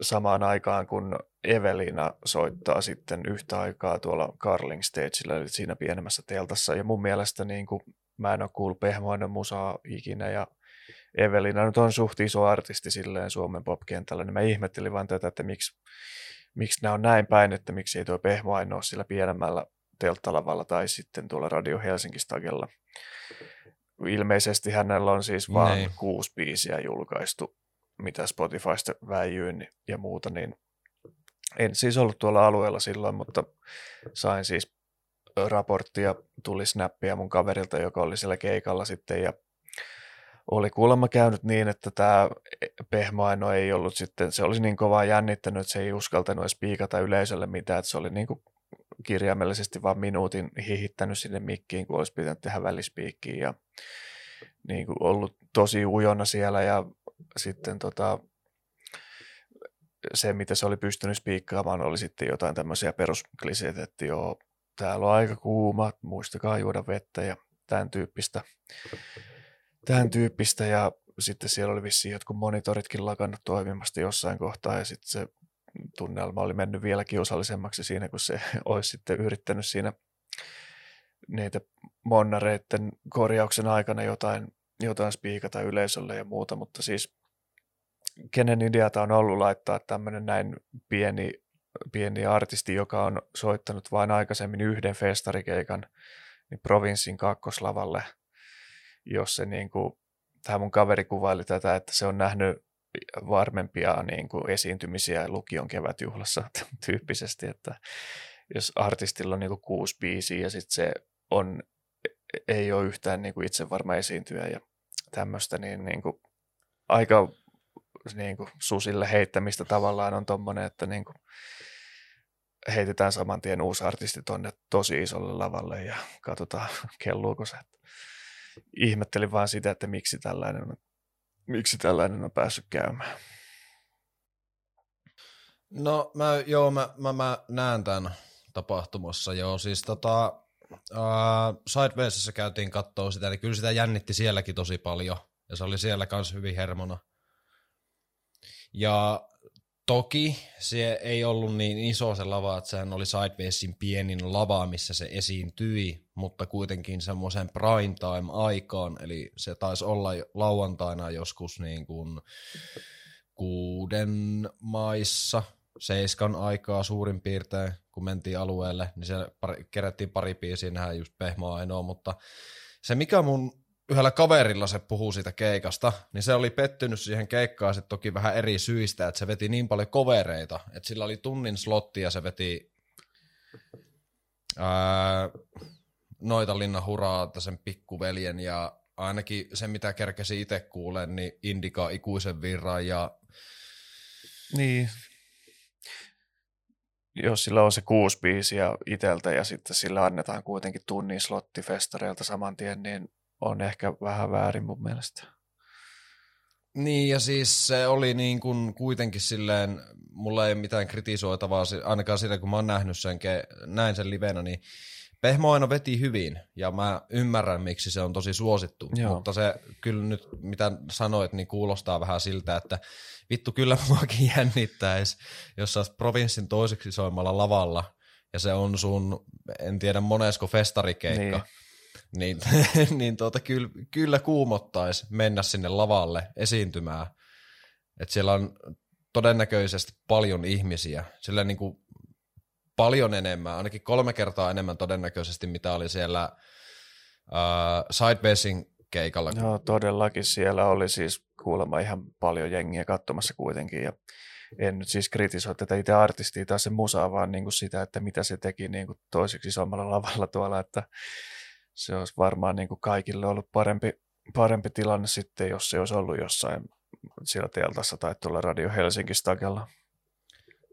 [SPEAKER 1] samaan aikaan, kun Evelina soittaa sitten yhtä aikaa tuolla Carling Stagella, eli siinä pienemmässä teltassa. Ja mun mielestä niin kuin, mä en ole kuullut pehmoinen musaa ikinä, ja Evelina nyt on suht iso artisti silleen Suomen popkentällä, niin mä ihmettelin vaan tätä, että miksi, miksi nämä on näin päin, että miksi ei tuo Pehmoaino ole sillä pienemmällä telttalavalla tai sitten tuolla Radio Helsinki-stagella. Ilmeisesti hänellä on siis vain niin. kuusi biisiä julkaistu, mitä Spotifysta väijyy ja muuta, niin en siis ollut tuolla alueella silloin, mutta sain siis raporttia, tuli snappia mun kaverilta, joka oli siellä keikalla sitten ja oli kuulemma käynyt niin, että tämä Pehmoaino ei ollut sitten, se olisi niin kovaa jännittänyt, että se ei uskaltanut edes piikata yleisölle mitään, että se oli niin kuin kirjaimellisesti vain minuutin hihittänyt sinne mikkiin, kun olisi pitänyt tehdä välispiikkiin ja niin kuin ollut tosi ujona siellä ja sitten tota, se, mitä se oli pystynyt spiikkaamaan, oli sitten jotain tämmöisiä peruskliseitä, että joo, täällä on aika kuuma, muistakaa juoda vettä ja tämän tyyppistä tämän tyyppistä. Ja sitten siellä oli vissiin jotkut monitoritkin lakannut toimimasta jossain kohtaa ja sitten se tunnelma oli mennyt vielä kiusallisemmaksi siinä, kun se olisi sitten yrittänyt siinä niitä monnareiden korjauksen aikana jotain, jotain spiikata yleisölle ja muuta, mutta siis kenen ideata on ollut laittaa tämmöinen näin pieni, pieni artisti, joka on soittanut vain aikaisemmin yhden festarikeikan niin provinssin kakkoslavalle – jos se niin kuin, tämä mun kaveri kuvaili tätä, että se on nähnyt varmempia niin kuin esiintymisiä lukion kevätjuhlassa tyyppisesti, että jos artistilla on niin kuin kuusi biisiä ja sitten se on, ei ole yhtään niin kuin itse varma esiintyjä ja tämmöistä, niin, niin kuin, aika niin kuin susille heittämistä tavallaan on tommonen, että niin kuin, heitetään saman tien uusi artisti tonne tosi isolle lavalle ja katsotaan kelluuko se. Ihmettelin vaan sitä, että miksi tällainen on, miksi tällainen on päässyt käymään.
[SPEAKER 2] No mä, joo, mä, mä, mä näen tämän tapahtumassa, joo, siis tota, uh, Sidewaysissa käytiin katsoa sitä, niin kyllä sitä jännitti sielläkin tosi paljon, ja se oli siellä kanssa hyvin hermona. Ja Toki se ei ollut niin iso se lava, että sehän oli Sidewaysin pienin lava, missä se esiintyi, mutta kuitenkin semmoisen prime time aikaan, eli se taisi olla lauantaina joskus niin kuin kuuden maissa, seiskan aikaa suurin piirtein, kun mentiin alueelle, niin siellä pari, kerättiin pari biisiä, nähdään just pehmoa ainoa, mutta se mikä mun yhdellä kaverilla se puhuu siitä keikasta, niin se oli pettynyt siihen keikkaan sitten toki vähän eri syistä, että se veti niin paljon kovereita, että sillä oli tunnin slotti ja se veti ää, noita Linna Huraa, sen pikkuveljen ja ainakin se, mitä kerkesi itse kuulen, niin Indika ikuisen virran ja...
[SPEAKER 1] Niin. Jos sillä on se kuusi biisiä iteltä ja sitten sillä annetaan kuitenkin tunnin slotti festareilta saman tien, niin on ehkä vähän väärin mun mielestä.
[SPEAKER 2] Niin, ja siis se oli niin kuin kuitenkin silleen, mulla ei mitään kritisoitavaa, ainakaan siinä kun mä oon nähnyt sen, näin sen livenä, niin Pehmo aina veti hyvin, ja mä ymmärrän, miksi se on tosi suosittu, Joo. mutta se kyllä nyt, mitä sanoit, niin kuulostaa vähän siltä, että vittu kyllä muakin jännittäisi, jos sä provinssin toiseksi soimalla lavalla, ja se on sun, en tiedä monesko festarikeikka, niin niin, niin tuota, kyllä, kyllä kuumottaisi mennä sinne lavalle esiintymään. Että siellä on todennäköisesti paljon ihmisiä, sillä niin kuin paljon enemmän, ainakin kolme kertaa enemmän todennäköisesti, mitä oli siellä uh, Sidebasing keikalla.
[SPEAKER 1] Joo, todellakin siellä oli siis kuulemma ihan paljon jengiä katsomassa kuitenkin ja en nyt siis kritisoi tätä itse artistia tai se musaa, vaan niin kuin sitä, että mitä se teki niin kuin toiseksi isommalla lavalla tuolla, että se olisi varmaan niin kuin kaikille ollut parempi, parempi tilanne sitten, jos se olisi ollut jossain siellä teltassa tai tuolla Radio Helsinki.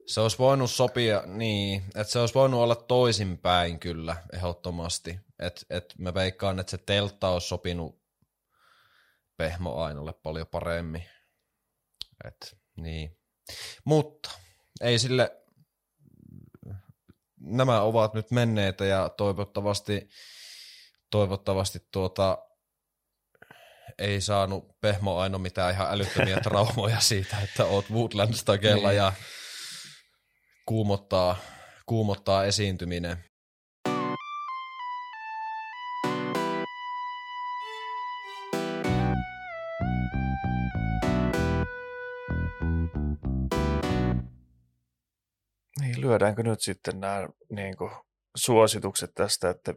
[SPEAKER 2] Se olisi voinut sopia niin, että se olisi voinut olla toisinpäin kyllä ehdottomasti. Että et mä veikkaan, että se teltta olisi sopinut Pehmo Ainolle paljon paremmin. Et, niin. Mutta ei sille, nämä ovat nyt menneitä ja toivottavasti toivottavasti tuota, ei saanut Pehmo Aino mitään ihan älyttömiä traumoja siitä, että oot Woodlands takella niin. ja kuumottaa, kuumottaa esiintyminen.
[SPEAKER 1] Niin, lyödäänkö nyt sitten nämä niin kuin, suositukset tästä, että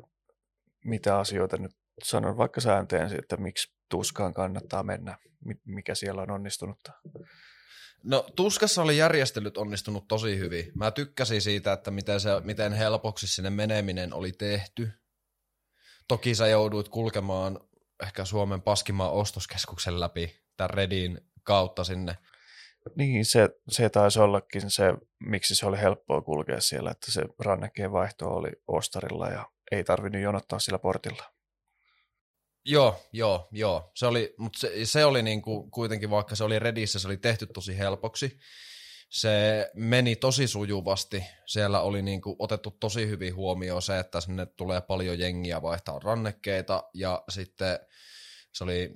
[SPEAKER 1] mitä asioita nyt sanon vaikka säänteen, että miksi tuskaan kannattaa mennä, mikä siellä on onnistunut?
[SPEAKER 2] No Tuskassa oli järjestelyt onnistunut tosi hyvin. Mä tykkäsin siitä, että miten, se, miten helpoksi sinne meneminen oli tehty. Toki sä jouduit kulkemaan ehkä Suomen paskimaan ostoskeskuksen läpi tämän Redin kautta sinne.
[SPEAKER 1] Niin, se, se taisi ollakin se, miksi se oli helppoa kulkea siellä, että se rannekkeen vaihto oli ostarilla ja ei tarvinnut jonottaa sillä portilla.
[SPEAKER 2] Joo, joo, joo. Se oli, mutta se, se oli niinku, kuitenkin, vaikka se oli Redissä, se oli tehty tosi helpoksi. Se meni tosi sujuvasti. Siellä oli niinku otettu tosi hyvin huomioon se, että sinne tulee paljon jengiä vaihtaa rannekkeita ja sitten se oli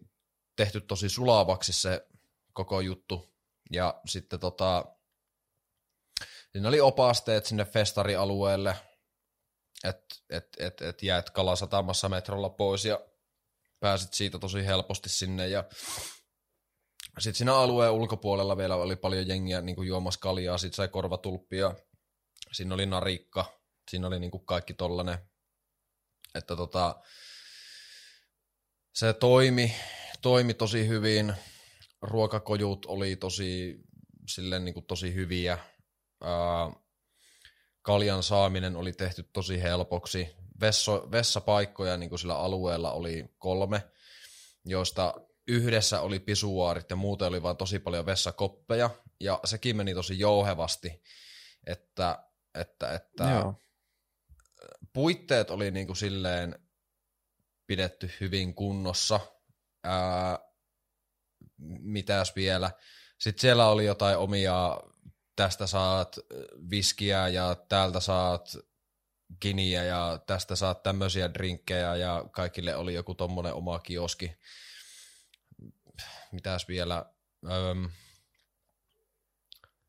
[SPEAKER 2] tehty tosi sulavaksi se koko juttu. Ja sitten tota, siinä oli opasteet sinne festarialueelle, että et, et, et jäät kalasatamassa metrolla pois ja pääsit siitä tosi helposti sinne ja sitten siinä alueen ulkopuolella vielä oli paljon jengiä niin kuin juomassa kaljaa, sitten sai korvatulppia, siinä oli narikka, siinä oli niin kuin kaikki tollanen, että tota, se toimi, toimi tosi hyvin, ruokakojut oli tosi, silleen niin kuin tosi hyviä, Ää, kaljan saaminen oli tehty tosi helpoksi, vesso, vessapaikkoja niin kuin sillä alueella oli kolme, joista yhdessä oli pisuaarit ja muuten oli vain tosi paljon vessakoppeja, ja sekin meni tosi jouhevasti, että, että, että Joo. puitteet oli niin kuin silleen pidetty hyvin kunnossa. Ää, mitäs vielä? Sitten siellä oli jotain omia, tästä saat viskiä ja täältä saat giniä ja tästä saat tämmöisiä drinkkejä ja kaikille oli joku tommonen oma kioski. Mitäs vielä? Öm.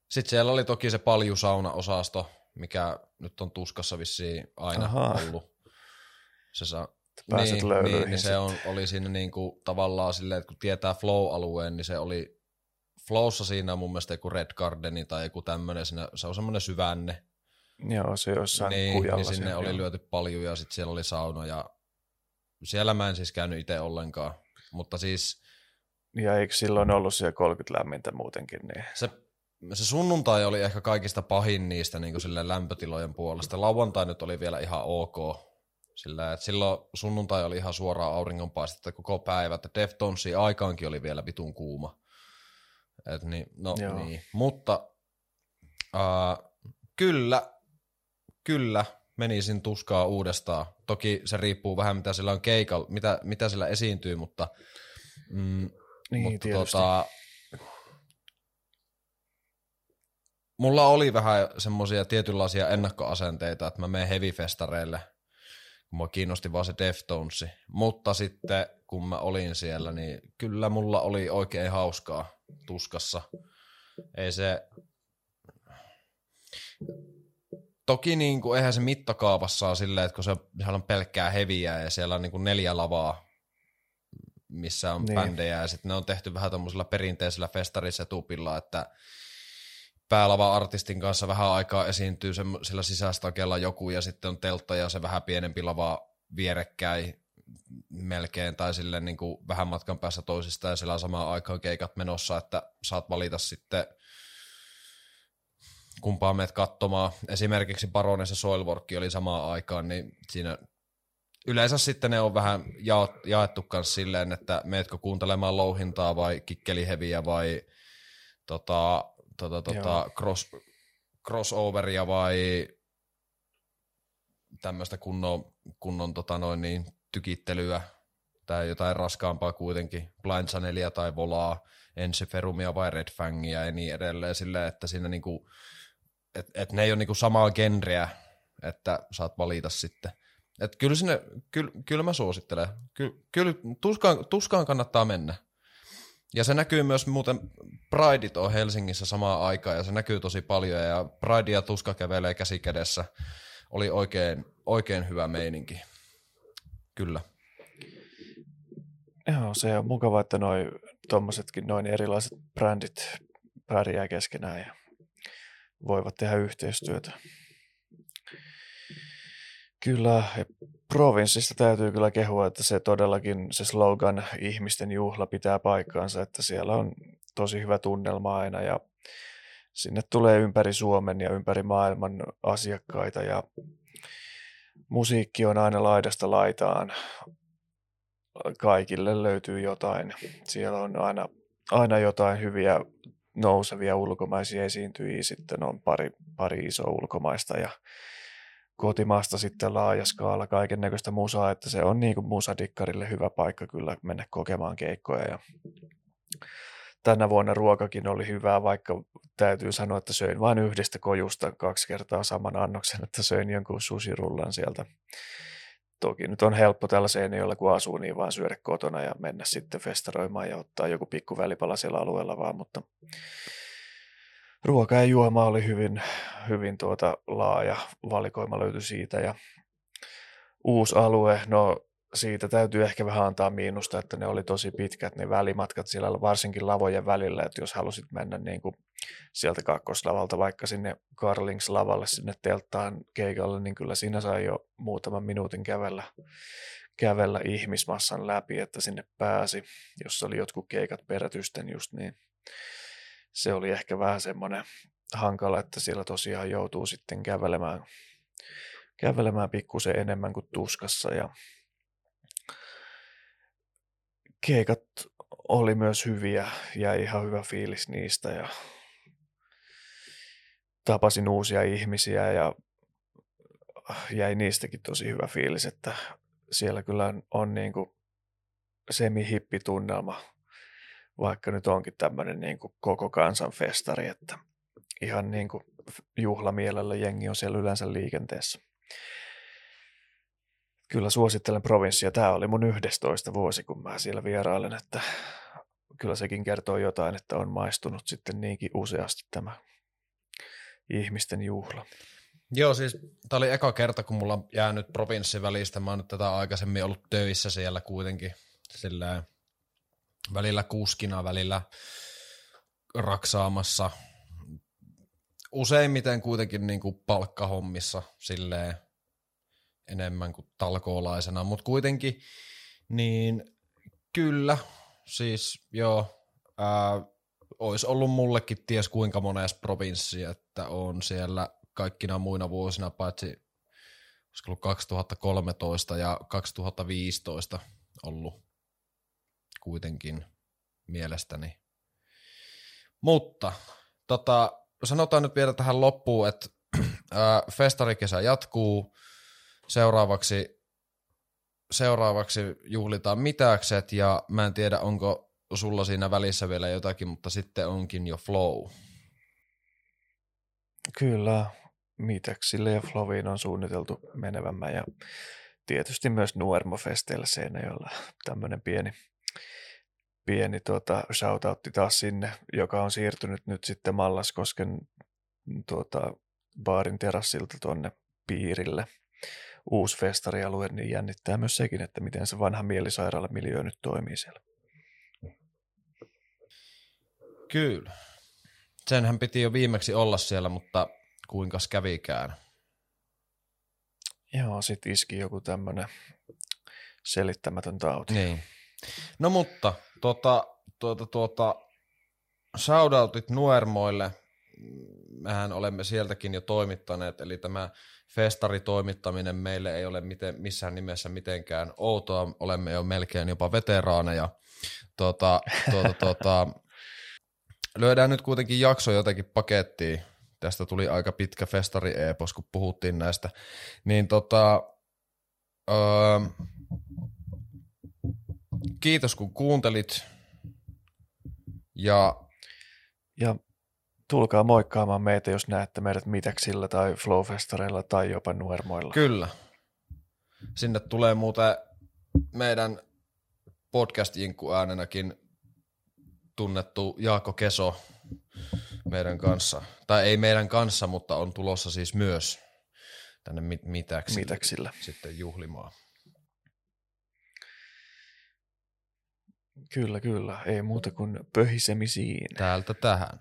[SPEAKER 2] Sitten siellä oli toki se paljusauna-osasto, mikä nyt on tuskassa vissiin aina Aha. ollut. Se saa,
[SPEAKER 1] Pääset niin,
[SPEAKER 2] niin, niin se on, oli siinä niinku tavallaan silleen, että kun tietää Flow-alueen, niin se oli Flowssa siinä on mun mielestä joku Red Gardeni tai joku tämmöinen, se on semmoinen syvänne,
[SPEAKER 1] Joo, se jossain
[SPEAKER 2] niin,
[SPEAKER 1] kujalla.
[SPEAKER 2] Niin sinne oli lyöty paljon ja sitten siellä oli sauna ja siellä mä en siis käynyt itse ollenkaan, mutta siis...
[SPEAKER 1] Ja eikö silloin ollut siellä 30 lämmintä muutenkin? Niin...
[SPEAKER 2] Se, se sunnuntai oli ehkä kaikista pahin niistä niin sille lämpötilojen puolesta. Lauantai nyt oli vielä ihan ok. Sillä, että silloin sunnuntai oli ihan suoraan auringonpaistetta koko päivä, että Deftonsi aikaankin oli vielä vitun kuuma. Et niin, no, niin. Mutta äh, kyllä kyllä menisin tuskaa uudestaan. Toki se riippuu vähän, mitä sillä on keikalla, mitä, mitä sillä esiintyy, mutta, mm,
[SPEAKER 1] niin,
[SPEAKER 2] mutta tota, mulla oli vähän semmoisia tietynlaisia ennakkoasenteita, että mä menen heavy-festareille, kun mua kiinnosti vaan se Deftonesi. Mutta sitten kun mä olin siellä, niin kyllä mulla oli oikein hauskaa tuskassa. Ei se Toki niin kuin, eihän se mittakaavassa ole silleen, että kun se, siellä on pelkkää heviä ja siellä on niin kuin neljä lavaa, missä on niin. bändejä ja sitten ne on tehty vähän tuommoisella perinteisellä festarisetupilla, että päälava artistin kanssa vähän aikaa esiintyy sillä sisästakella joku ja sitten on teltta ja se vähän pienempi lava vierekkäin melkein tai silleen niin kuin vähän matkan päässä toisista ja siellä samaan aikaan keikat menossa, että saat valita sitten kumpaa meet katsomaan. Esimerkiksi Baronessa Soilwork oli samaan aikaan, niin siinä yleensä sitten ne on vähän jaettu kanssa silleen, että meetkö kuuntelemaan louhintaa vai kikkeliheviä vai tota, tota, tota, cross, crossoveria vai tämmöistä kunnon, kunnon tota noin niin, tykittelyä tai jotain raskaampaa kuitenkin, Blind Channelia tai Volaa, Ensiferumia vai Red Fangia ja niin edelleen, silleen, että siinä niinku, että et ne ei ole niinku samaa genreä, että saat valita sitten. Et kyllä, sinne, kyllä, kyllä mä suosittelen. Ky, kyllä tuskaan, tuskaan kannattaa mennä. Ja se näkyy myös muuten, Prideit on Helsingissä samaan aikaan ja se näkyy tosi paljon ja Pride ja Tuska kävelee käsi kädessä. Oli oikein, oikein hyvä meininki. Kyllä.
[SPEAKER 1] Joo, se on mukava, että noin tuommoisetkin noin erilaiset brändit pärjää keskenään ja voivat tehdä yhteistyötä. Kyllä, provinssista täytyy kyllä kehua, että se todellakin se slogan ihmisten juhla pitää paikkaansa, että siellä on tosi hyvä tunnelma aina ja sinne tulee ympäri Suomen ja ympäri maailman asiakkaita ja musiikki on aina laidasta laitaan. Kaikille löytyy jotain. Siellä on aina, aina jotain hyviä nousevia ulkomaisia esiintyjiä, sitten on pari, pari isoa ulkomaista ja kotimaasta sitten laaja skaala kaiken näköistä musaa, että se on niin kuin musadikkarille hyvä paikka kyllä mennä kokemaan keikkoja. Ja tänä vuonna ruokakin oli hyvää, vaikka täytyy sanoa, että söin vain yhdestä kojusta kaksi kertaa saman annoksen, että söin jonkun susirullan sieltä. Toki. Nyt on helppo tällä seinäjoella, kun asuu, niin vaan syödä kotona ja mennä sitten festaroimaan ja ottaa joku pikku välipala siellä alueella vaan, mutta ruoka ja juoma oli hyvin, hyvin tuota laaja, valikoima löytyi siitä. Ja uusi alue, no siitä täytyy ehkä vähän antaa miinusta, että ne oli tosi pitkät ne välimatkat siellä varsinkin lavojen välillä, että jos halusit mennä niin kuin sieltä kakkoslavalta vaikka sinne Carlings-lavalle sinne telttaan keikalle, niin kyllä siinä sai jo muutaman minuutin kävellä, kävellä ihmismassan läpi, että sinne pääsi, jos oli jotkut keikat perätysten just niin se oli ehkä vähän semmoinen hankala, että siellä tosiaan joutuu sitten kävelemään, kävelemään pikkusen enemmän kuin tuskassa ja keikat oli myös hyviä ja ihan hyvä fiilis niistä ja tapasin uusia ihmisiä ja jäi niistäkin tosi hyvä fiilis, että siellä kyllä on niin kuin semi-hippitunnelma vaikka nyt onkin tämmöinen niin kuin koko kansan festari, että ihan niin kuin juhlamielellä jengi on siellä yleensä liikenteessä. Kyllä suosittelen provinssia. Tämä oli mun 11 vuosi, kun mä siellä vierailen, että kyllä sekin kertoo jotain, että on maistunut sitten niinkin useasti tämä ihmisten juhla.
[SPEAKER 2] Joo, siis tämä oli eka kerta, kun mulla on jäänyt provinssi välistä. Mä oon nyt tätä aikaisemmin ollut töissä siellä kuitenkin. Sillä välillä kuskina, välillä raksaamassa. Useimmiten kuitenkin niin kuin palkkahommissa silleen enemmän kuin talkoolaisena, mutta kuitenkin niin kyllä, siis joo, ää, olisi ollut mullekin ties kuinka monessa provinssi, että on siellä kaikkina muina vuosina, paitsi olisiko ollut 2013 ja 2015 ollut kuitenkin mielestäni. Mutta tota, sanotaan nyt vielä tähän loppuun, että ää, festarikesä jatkuu. Seuraavaksi, seuraavaksi juhlitaan mitäkset ja mä en tiedä onko sulla siinä välissä vielä jotakin, mutta sitten onkin jo flow.
[SPEAKER 1] Kyllä, mitäksille ja flowiin on suunniteltu menevämmän ja tietysti myös Nuormo-festeillä Seinäjoella tämmöinen pieni pieni tuota, shoutoutti taas sinne, joka on siirtynyt nyt sitten Mallaskosken tuota, baarin terassilta tuonne piirille. Uusi festarialue, niin jännittää myös sekin, että miten se vanha mielisairaala miljöö nyt toimii siellä.
[SPEAKER 2] Kyllä. Senhän piti jo viimeksi olla siellä, mutta kuinka kävikään?
[SPEAKER 1] Joo, sit iski joku tämmönen selittämätön tauti.
[SPEAKER 2] Niin. No mutta Tota, tuota, tuota, shoutoutit Nuermoille. Mehän olemme sieltäkin jo toimittaneet, eli tämä festaritoimittaminen meille ei ole miten, missään nimessä mitenkään outoa. Olemme jo melkein jopa veteraaneja. Tuota, tuota, tuota, lyödään nyt kuitenkin jakso jotenkin pakettiin. Tästä tuli aika pitkä festari-epos, kun puhuttiin näistä. Niin tota, öö, Kiitos kun kuuntelit. Ja,
[SPEAKER 1] ja tulkaa moikkaamaan meitä, jos näette meidät Mitäksillä tai Flowfestareilla tai jopa Nuermoilla.
[SPEAKER 2] Kyllä. Sinne tulee muuten meidän podcast äänenäkin tunnettu Jaakko Keso meidän kanssa. Tai ei meidän kanssa, mutta on tulossa siis myös tänne mit- mitäksille,
[SPEAKER 1] Mitäksillä.
[SPEAKER 2] sitten juhlimaan.
[SPEAKER 1] Kyllä, kyllä. Ei muuta kuin pöhisemisiin.
[SPEAKER 2] Täältä tähän.